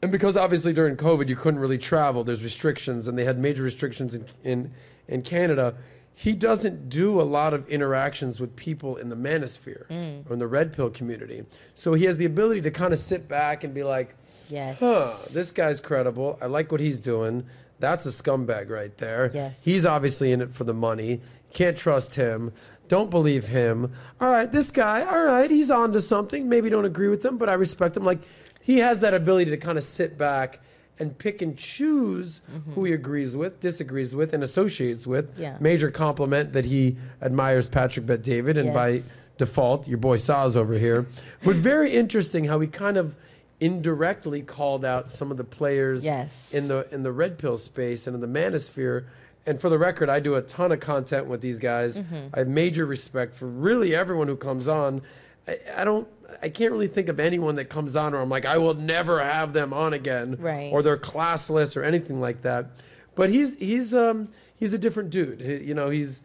and because obviously during COVID you couldn't really travel. There's restrictions, and they had major restrictions in in, in Canada. He doesn't do a lot of interactions with people in the manosphere
Mm.
or in the red pill community. So he has the ability to kind of sit back and be like,
Yes.
huh, this guy's credible. I like what he's doing. That's a scumbag right there.
Yes.
He's obviously in it for the money. Can't trust him. Don't believe him. All right, this guy, all right, he's on to something. Maybe don't agree with him, but I respect him. Like, he has that ability to kind of sit back and pick and choose who he agrees with, disagrees with, and associates with.
Mm-hmm. Yeah.
Major compliment that he admires Patrick Bet David, and by default, your boy Sos over here. But very interesting how he kind of indirectly called out some of the players
Yes.
in the in the red pill space and in the manosphere. And for the record, I do a ton of content with these guys.
Mm-hmm.
I have major respect for really everyone who comes on. I, I don't. I can't really think of anyone that comes on where I'm like, I will never have them on again,
Right.
or they're classless or anything like that. But he's he's um he's a different dude. He- you know, he's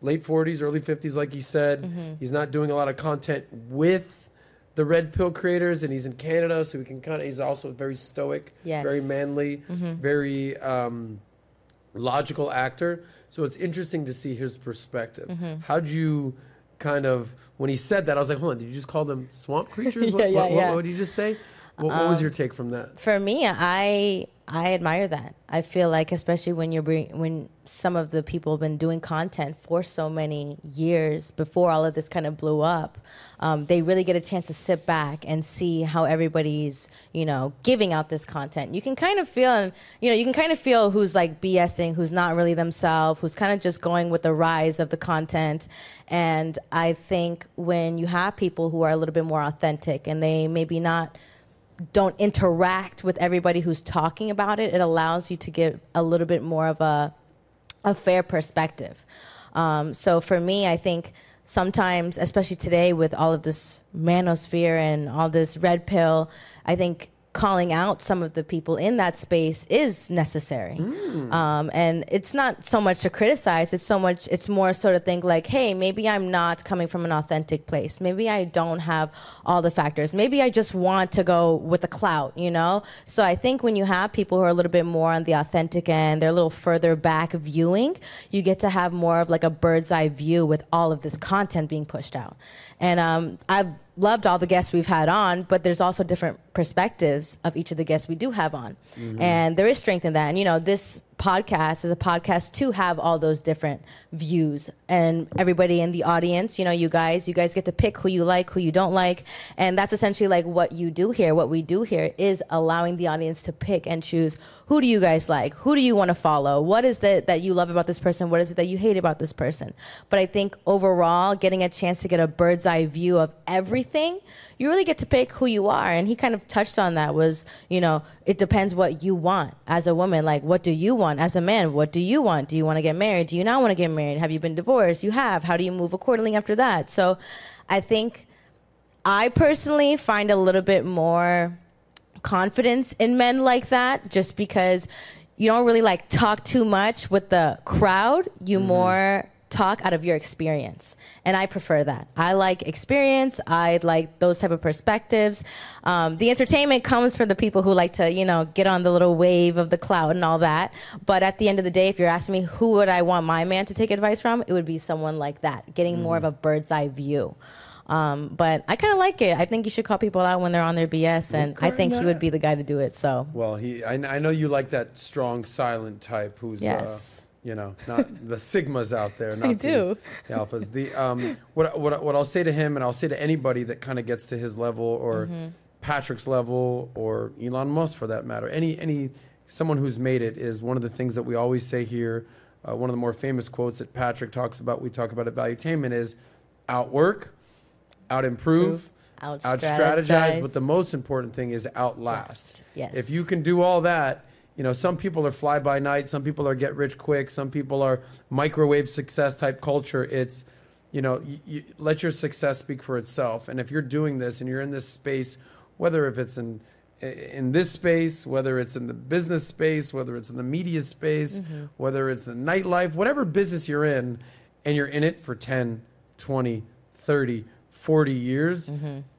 late 40s, early 50s, like he said.
Mm-hmm.
He's not doing a lot of content with the red pill creators, and he's in Canada, so he can kind of. He's also very stoic,
Yes.
very manly,
Mm-hmm.
very um, logical actor. So it's interesting to see his perspective.
Mm-hmm.
How do you kind of when he said that? I was like, hold on, did you just call them swamp creatures? (laughs)
Yeah,
what,
yeah,
what,
yeah. Um,
what did you just say? What, what was your take from that?
for me, I I admire that. I feel like, especially when you're bring, when some of the people have been doing content for so many years before all of this kind of blew up, um, they really get a chance to sit back and see how everybody's you know giving out this content. You can kind of feel, and you know, you can kind of feel who's like BSing, who's not really themselves, who's kind of just going with the rise of the content. And I think when you have people who are a little bit more authentic and they maybe not don't interact with everybody who's talking about it, it allows you to get a little bit more of a a fair perspective. Um, so for me, I think sometimes, especially today with all of this manosphere and all this red pill, I think calling out some of the people in that space is necessary. Um, and it's not so much to criticize, it's so much, it's more so to think like, hey, maybe I'm not coming from an authentic place. Maybe I don't have all the factors. Maybe I just want to go with the clout, you know? So I think when you have people who are a little bit more on the authentic end, they're a little further back viewing, you get to have more of like a bird's eye view with all of this content being pushed out. And um, I've loved all the guests we've had on, but there's also different perspectives of each of the guests we do have on. Mm-hmm. And there is strength in that. And, you know, this podcast is a podcast to have all those different views and everybody in the audience, you know, you guys, you guys get to pick who you like, who you don't like. And that's essentially like what you do here. What we do here is allowing the audience to pick and choose who do you guys like? Who do you want to follow? What is it that you love about this person? What is it that you hate about this person? But I think overall, getting a chance to get a bird's eye view of everything, you really get to pick who you are. And he kind of touched on that was, you know, it depends what you want as a woman. Like, what do you want? As a man, what do you want? Do you want to get married? Do you not want to get married? Have you been divorced? You have. How do you move accordingly after that? So I think I personally find a little bit more confidence in men like that just because you don't really like talk too much with the crowd. You mm-hmm. more talk out of your experience and i prefer that i like experience i like those type of perspectives um, the entertainment comes from the people who like to you know get on the little wave of the cloud and all that but at the end of the day if you're asking me who would i want my man to take advice from it would be someone like that getting more of a bird's eye view um, but I kind of like it. I think you should call people out when they're on their BS, and I think he would be the guy to do it. So
Well, he. I, I know you like that strong, silent type who's.
Yes.
Uh, you know, not the sigmas out there. (laughs) Not the-
do.
The, alphas. The um, what what what I'll say to him, and I'll say to anybody that kind of gets to his level or
Mm-hmm.
Patrick's level or Elon Musk for that matter, any any someone who's made it is one of the things that we always say here. Uh, one of the more famous quotes that Patrick talks about, we talk about at Valuetainment, is outwork, out improve,
Out
strategize. but the most important thing is outlast.
Yes.
If you can do all that, you know, some people are fly by night, some people are get rich quick, some people are microwave success type culture. It's, you know, you, you, let your success speak for itself. And if you're doing this and you're in this space, whether if it's in in this space, whether it's in the business space, whether it's in the media space,
Mm-hmm.
whether it's in nightlife, whatever business you're in, and you're in it for 10, 20, 30, 40 years,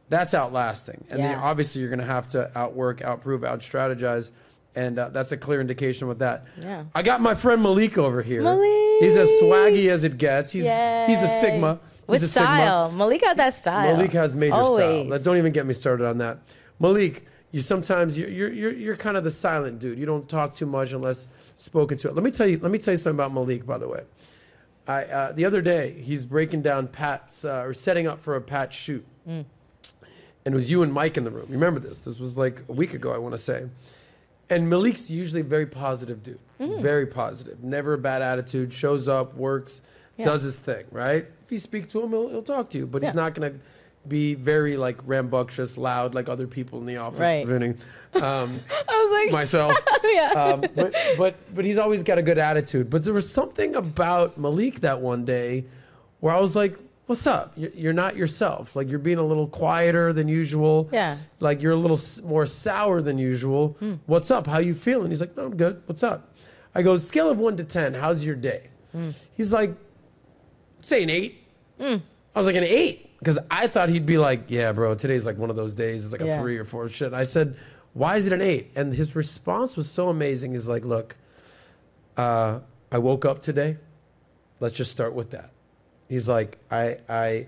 that's outlasting. And then obviously you're going to have to outwork, outprove, out strategize. And uh, that's a clear indication with that.
Yeah.
I got my friend Malik over here.
Malik!
He's as swaggy as it gets. He's he's a Sigma. He's
with
a Sigma.
style. Malik got that style.
Malik has major
Always.
style. Don't even get me started on that. Malik, you sometimes you're, you're you're you're kind of the silent dude. You don't talk too much unless spoken to. Let me tell you. Let me tell you something about Malik. By the way, I uh, the other day he's breaking down Pat's uh, or setting up for a Pat shoot,
Mm.
and it was you and Mike in the room. Remember this? This was like a week ago. I want to say. And Malik's usually a very positive dude,
Mm.
very positive, never a bad attitude, shows up, works,
Yeah.
does his thing, right? If you speak to him, he'll, he'll talk to you, but he's not going to be very like rambunctious, loud like other people in the office.
Right.
Um, (laughs)
I was like,
myself. (laughs)
yeah.
Um, but, but, but he's always got a good attitude. But there was something about Malik that one day where I was like, what's up? You're not yourself. Like you're being a little quieter than usual.
Yeah.
Like you're a little more sour than usual. Hmm. What's up? How you feeling? He's like, no, I'm good. What's up? I go, scale of one to 10, how's your day? Hmm. He's like, say an eight. Hmm. I was like, an eight. Because I thought he'd be like, yeah, bro, today's like one of those days. It's like a
Yeah.
three or four shit. And I said, why is it an eight? And his response was so amazing. He's like, look, uh, I woke up today. Let's just start with that. He's like, I, I,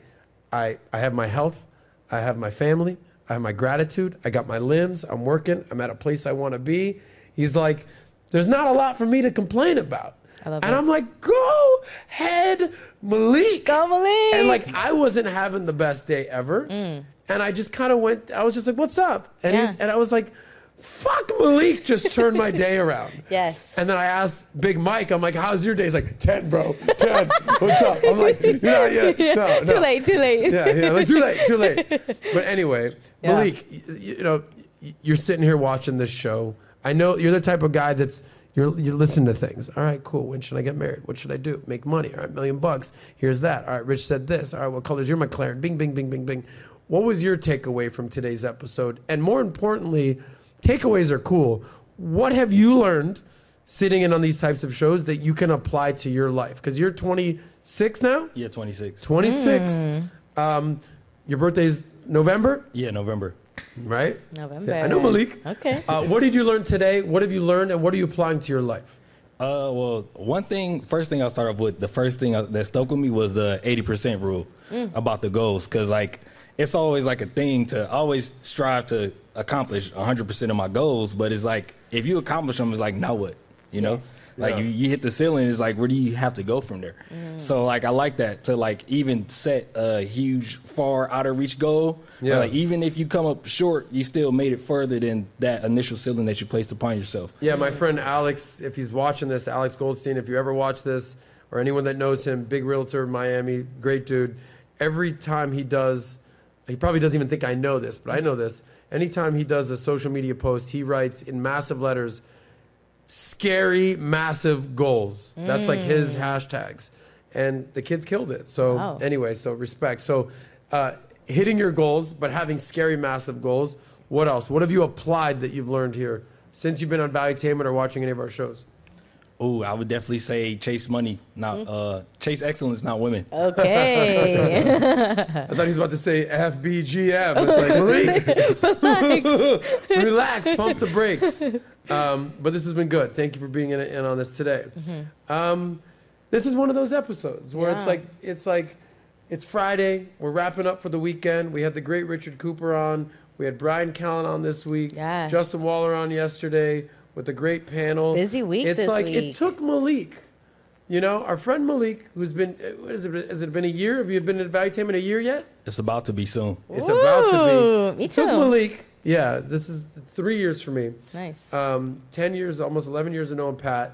I, I have my health. I have my family. I have my gratitude. I got my limbs. I'm working. I'm at a place I want to be. He's like, there's not a lot for me to complain about.
I love
and
it.
I'm like, go head Malik.
Go Malik.
And like, I wasn't having the best day ever. Mm. And I just kind of went, I was just like, what's up? And,
Yeah.
he's, and I was like, fuck Malik just turned my day (laughs) around.
yes.
And then I asked Big Mike, I'm like, how's your day? He's like, 10, bro. 10. What's up? I'm like, you're not yet. (laughs) No, no.
Too late, too late.
Yeah, yeah, like too late, too late. (laughs) But anyway,
Yeah.
Malik, you, you know, you're sitting here watching this show. I know you're the type of guy that's you're you're listening to things. All right, cool. When should I get married? What should I do? Make money. All right, million bucks. Here's that. All right, Rich said this. All right, what color's your McLaren? Bing, bing, bing, bing, bing. What was your takeaway from today's episode? And more importantly, takeaways are cool. What have you learned sitting in on these types of shows that you can apply to your life? Because you're 26 now.
Yeah, 26.
26. Um, your birthday's November,
Yeah, November.
right?
November.
I know Malik.
Okay.
Uh, what did you learn today? What have you learned, and what are you applying to your life?
Uh, well, one thing, first thing I'll start off with, the first thing that stuck with me was the 80% rule about the goals. Cause like, it's always like a thing to always strive to accomplish 100% of my goals. But it's like, if you accomplish them, it's like, now what? You know,
Yes.
like
Yeah.
you, you hit the ceiling. It's like where do you have to go from there? Mm. So like I like that to like even set a huge far out of reach goal.
Yeah.
Like even if you come up short, you still made it further than that initial ceiling that you placed upon yourself.
Yeah, my friend Alex, if he's watching this, Alex Goldstein, if you ever watch this, or anyone that knows him, big realtor, Miami, great dude. Every time he does, he probably doesn't even think I know this, but I know this. Anytime he does a social media post, he writes in massive letters, scary, massive goals. That's like his hashtags. And the kids killed it. So,
Wow.
anyway, so respect. So, uh, hitting your goals, but having scary, massive goals. What else? What have you applied that you've learned here since you've been on Value Valuetainment or watching any of our shows?
Oh, I would definitely say chase money, not uh, chase excellence, not women.
Okay. (laughs)
I thought he was about to say FBGM. It's like, (laughs) Malik, (laughs) relax, pump the brakes. Um, but this has been good. Thank you for being in, in on this today. Um, this is one of those episodes where it's like it's like it's Friday. We're wrapping up for the weekend. We had the great Richard Cooper on. We had Brian Callen on this week.
Yeah.
Justin Waller on yesterday with a great panel.
Busy week
It's
this
like it took Malik. You know, our friend Malik, who's been, uh, what is it, has it been a year? Have you been at Valuetainment a year yet?
It's about to be soon.
It's about to
Ooh,
be.
me
It took. Malik. Yeah, this is three years for me.
nice.
Um, 10 years, almost 11 years of knowing Pat.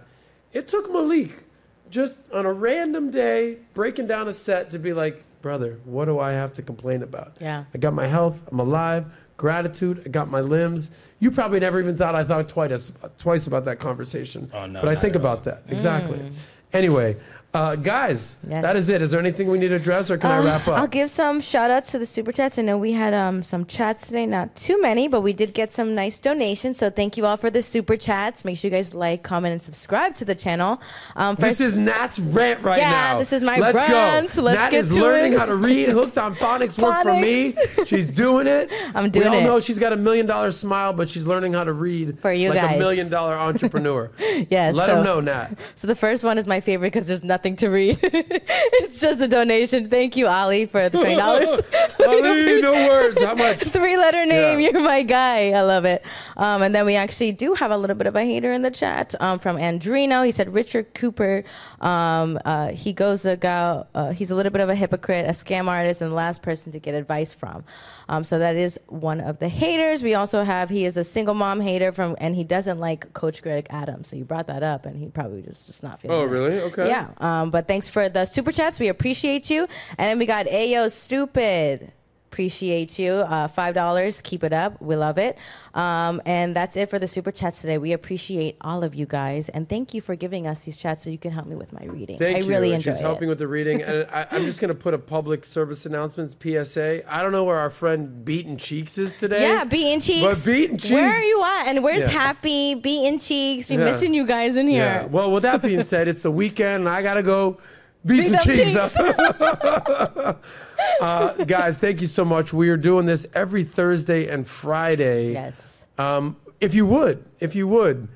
It took Malik just on a random day breaking down a set to be like, brother, what do I have to complain about?
Yeah.
I got my health. I'm alive. Gratitude. I got my limbs. You probably never even thought I thought twice, twice about that conversation.
Oh, no,
but I think
at all.
about that. Exactly. Mm. Anyway, uh, guys.
Yes.
that is it. Is there anything we need to address or can I
Uh,
wrap up?
I'll give some shout outs to the super chats. I know we had um, some chats today, not too many, but we did get some nice donations. So thank you all for the super chats. Make sure you guys like, comment, and subscribe to the channel. Um,
This is Nat's rant right
Yeah,
now.
Yeah, this is my rant.
Let's
rant.
Go.
Let's
Nat
get
is
to
learning
it.
how to read. Hooked on phonics, work for me. (laughs) She's doing it. (laughs)
I'm doing it.
we all
it.
know she's got a million dollar smile, but she's learning how to read
For you
like a million dollar (laughs) entrepreneur.
Yes,
Let
so-
them know, Nat.
So the first one is my favorite because there's nothing to read. (laughs) it's just a donation. Thank you, Ali, for the twenty dollars. (laughs)
Ali, (laughs) no words. How much?
Three letter name.
Yeah.
You're my guy. I love it. Um, and then we actually do have a little bit of a hater in the chat um, from Andrino. He said Richard Cooper. Um, uh, he goes about. Uh, he's a little bit of a hypocrite, a scam artist, and the last person to get advice from. Um, so that is one of the haters. We also have. He is a single mom hater from, and he doesn't like Coach Greg Adams. So you brought that up, and he probably just just not feeling.
Oh,
it.
really? Okay.
Yeah. Um, but thanks for the super chats. We appreciate you. And then we got Ayo Stupid. Appreciate you. Uh, Five dollars. Keep it up. We love it. Um, and that's it for the super chats today. We appreciate all of you guys, and thank you for giving us these chats so you can help me with my reading.
Thank
I
you.
really enjoy
She's
it.
helping with the reading. and I, I'm just going to put a public service announcements PSA. I don't know where our friend Beaten Cheeks is today.
yeah, Beaten Cheeks.
But Beaten Cheeks.
Where are you at? And where's
Yeah.
Happy Beaten Cheeks? We
Yeah.
missing you guys in
Yeah.
here.
Well, with that being said, it's the weekend, and I gotta go (laughs) beat
Beat
some cheeks
cheeks.
up. (laughs) (laughs) uh, guys, thank you so much. We are doing this every Thursday and Friday.
Yes.
Um, if you would, if you would,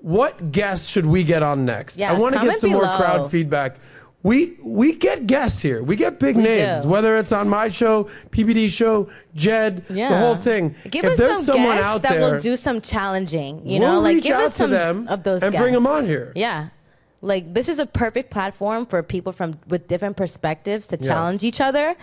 what guests should we get on next?
Yeah,
I want to get some more crowd feedback. We we get guests here. We get big
We
names,
do.
whether it's on my show, PBD show, Jed,
Yeah.
the whole thing.
Give
if
us
there's
some
someone
guests
out
that
there,
will do some challenging. You
We'll
know, like give us some
them
of those
and
guests.
bring 'em on here.
Yeah. Like this is a perfect platform for people from with different perspectives to
Yes.
challenge each other,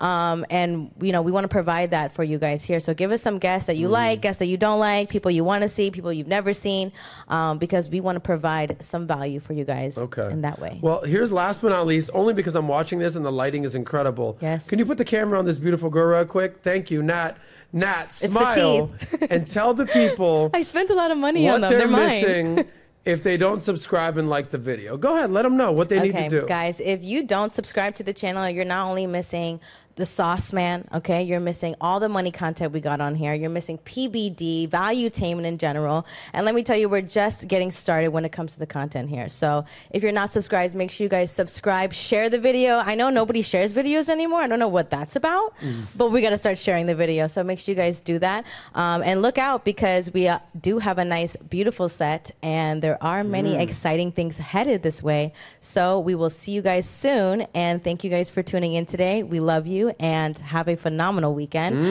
um, and you know we want to provide that for you guys here. So give us some guests that you
Mm.
like, guests that you don't like, people you want to see, people you've never seen, um, because we want to provide some value for you guys
Okay.
in that way.
Well, here's last but not least, only because I'm watching this and the lighting is incredible.
Yes.
Can you put the camera on this beautiful girl real quick? Thank you, Nat. Nat, smile and tell the people (laughs)
I spent a lot of money on them.
they're
They're
missing (laughs) if they don't subscribe and like the video. Go ahead, let them know what they need to do.
guys, if you don't subscribe to the channel, you're not only missing the sauce man, okay? You're missing all the money content we got on here. You're missing PBD, valuetainment in general. And let me tell you, we're just getting started when it comes to the content here. So if you're not subscribed, make sure you guys subscribe, share the video. I know nobody shares videos anymore. I don't know what that's about,
Mm.
but we got to start sharing the video. So make sure you guys do that. Um, and look out because we uh, do have a nice, beautiful set, and there are many
Mm.
exciting things headed this way. So we will see you guys soon. And thank you guys for tuning in today. We love you. You and have a phenomenal weekend.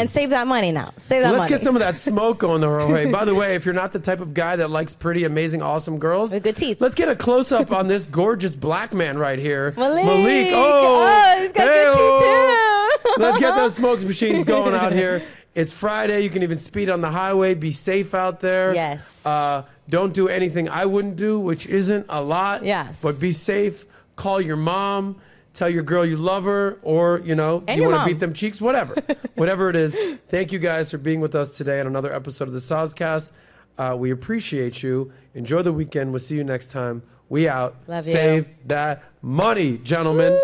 And save that money now. Save that money.
Let's get some of that smoke going the way. By the way, if you're not the type of guy that likes pretty, amazing, awesome girls,
With good teeth.
let's get a close up on this gorgeous black man right here, (laughs)
Malik.
Malik.
Oh,
Oh,
he's got good teeth too.
let's get those smokes (laughs) machines going out here. It's Friday. You can even speed on the highway. Be safe out there.
Yes.
Uh, don't do anything I wouldn't do, which isn't a lot.
Yes.
But be safe. Call your mom. Tell your girl you love her, or you know
And
you want to beat them cheeks. Whatever, (laughs) whatever it is. Thank you guys for being with us today on another episode of the Soscast. Uh, we appreciate you. Enjoy the weekend. We'll see you next time. We out.
Love you.
Save that money, gentlemen.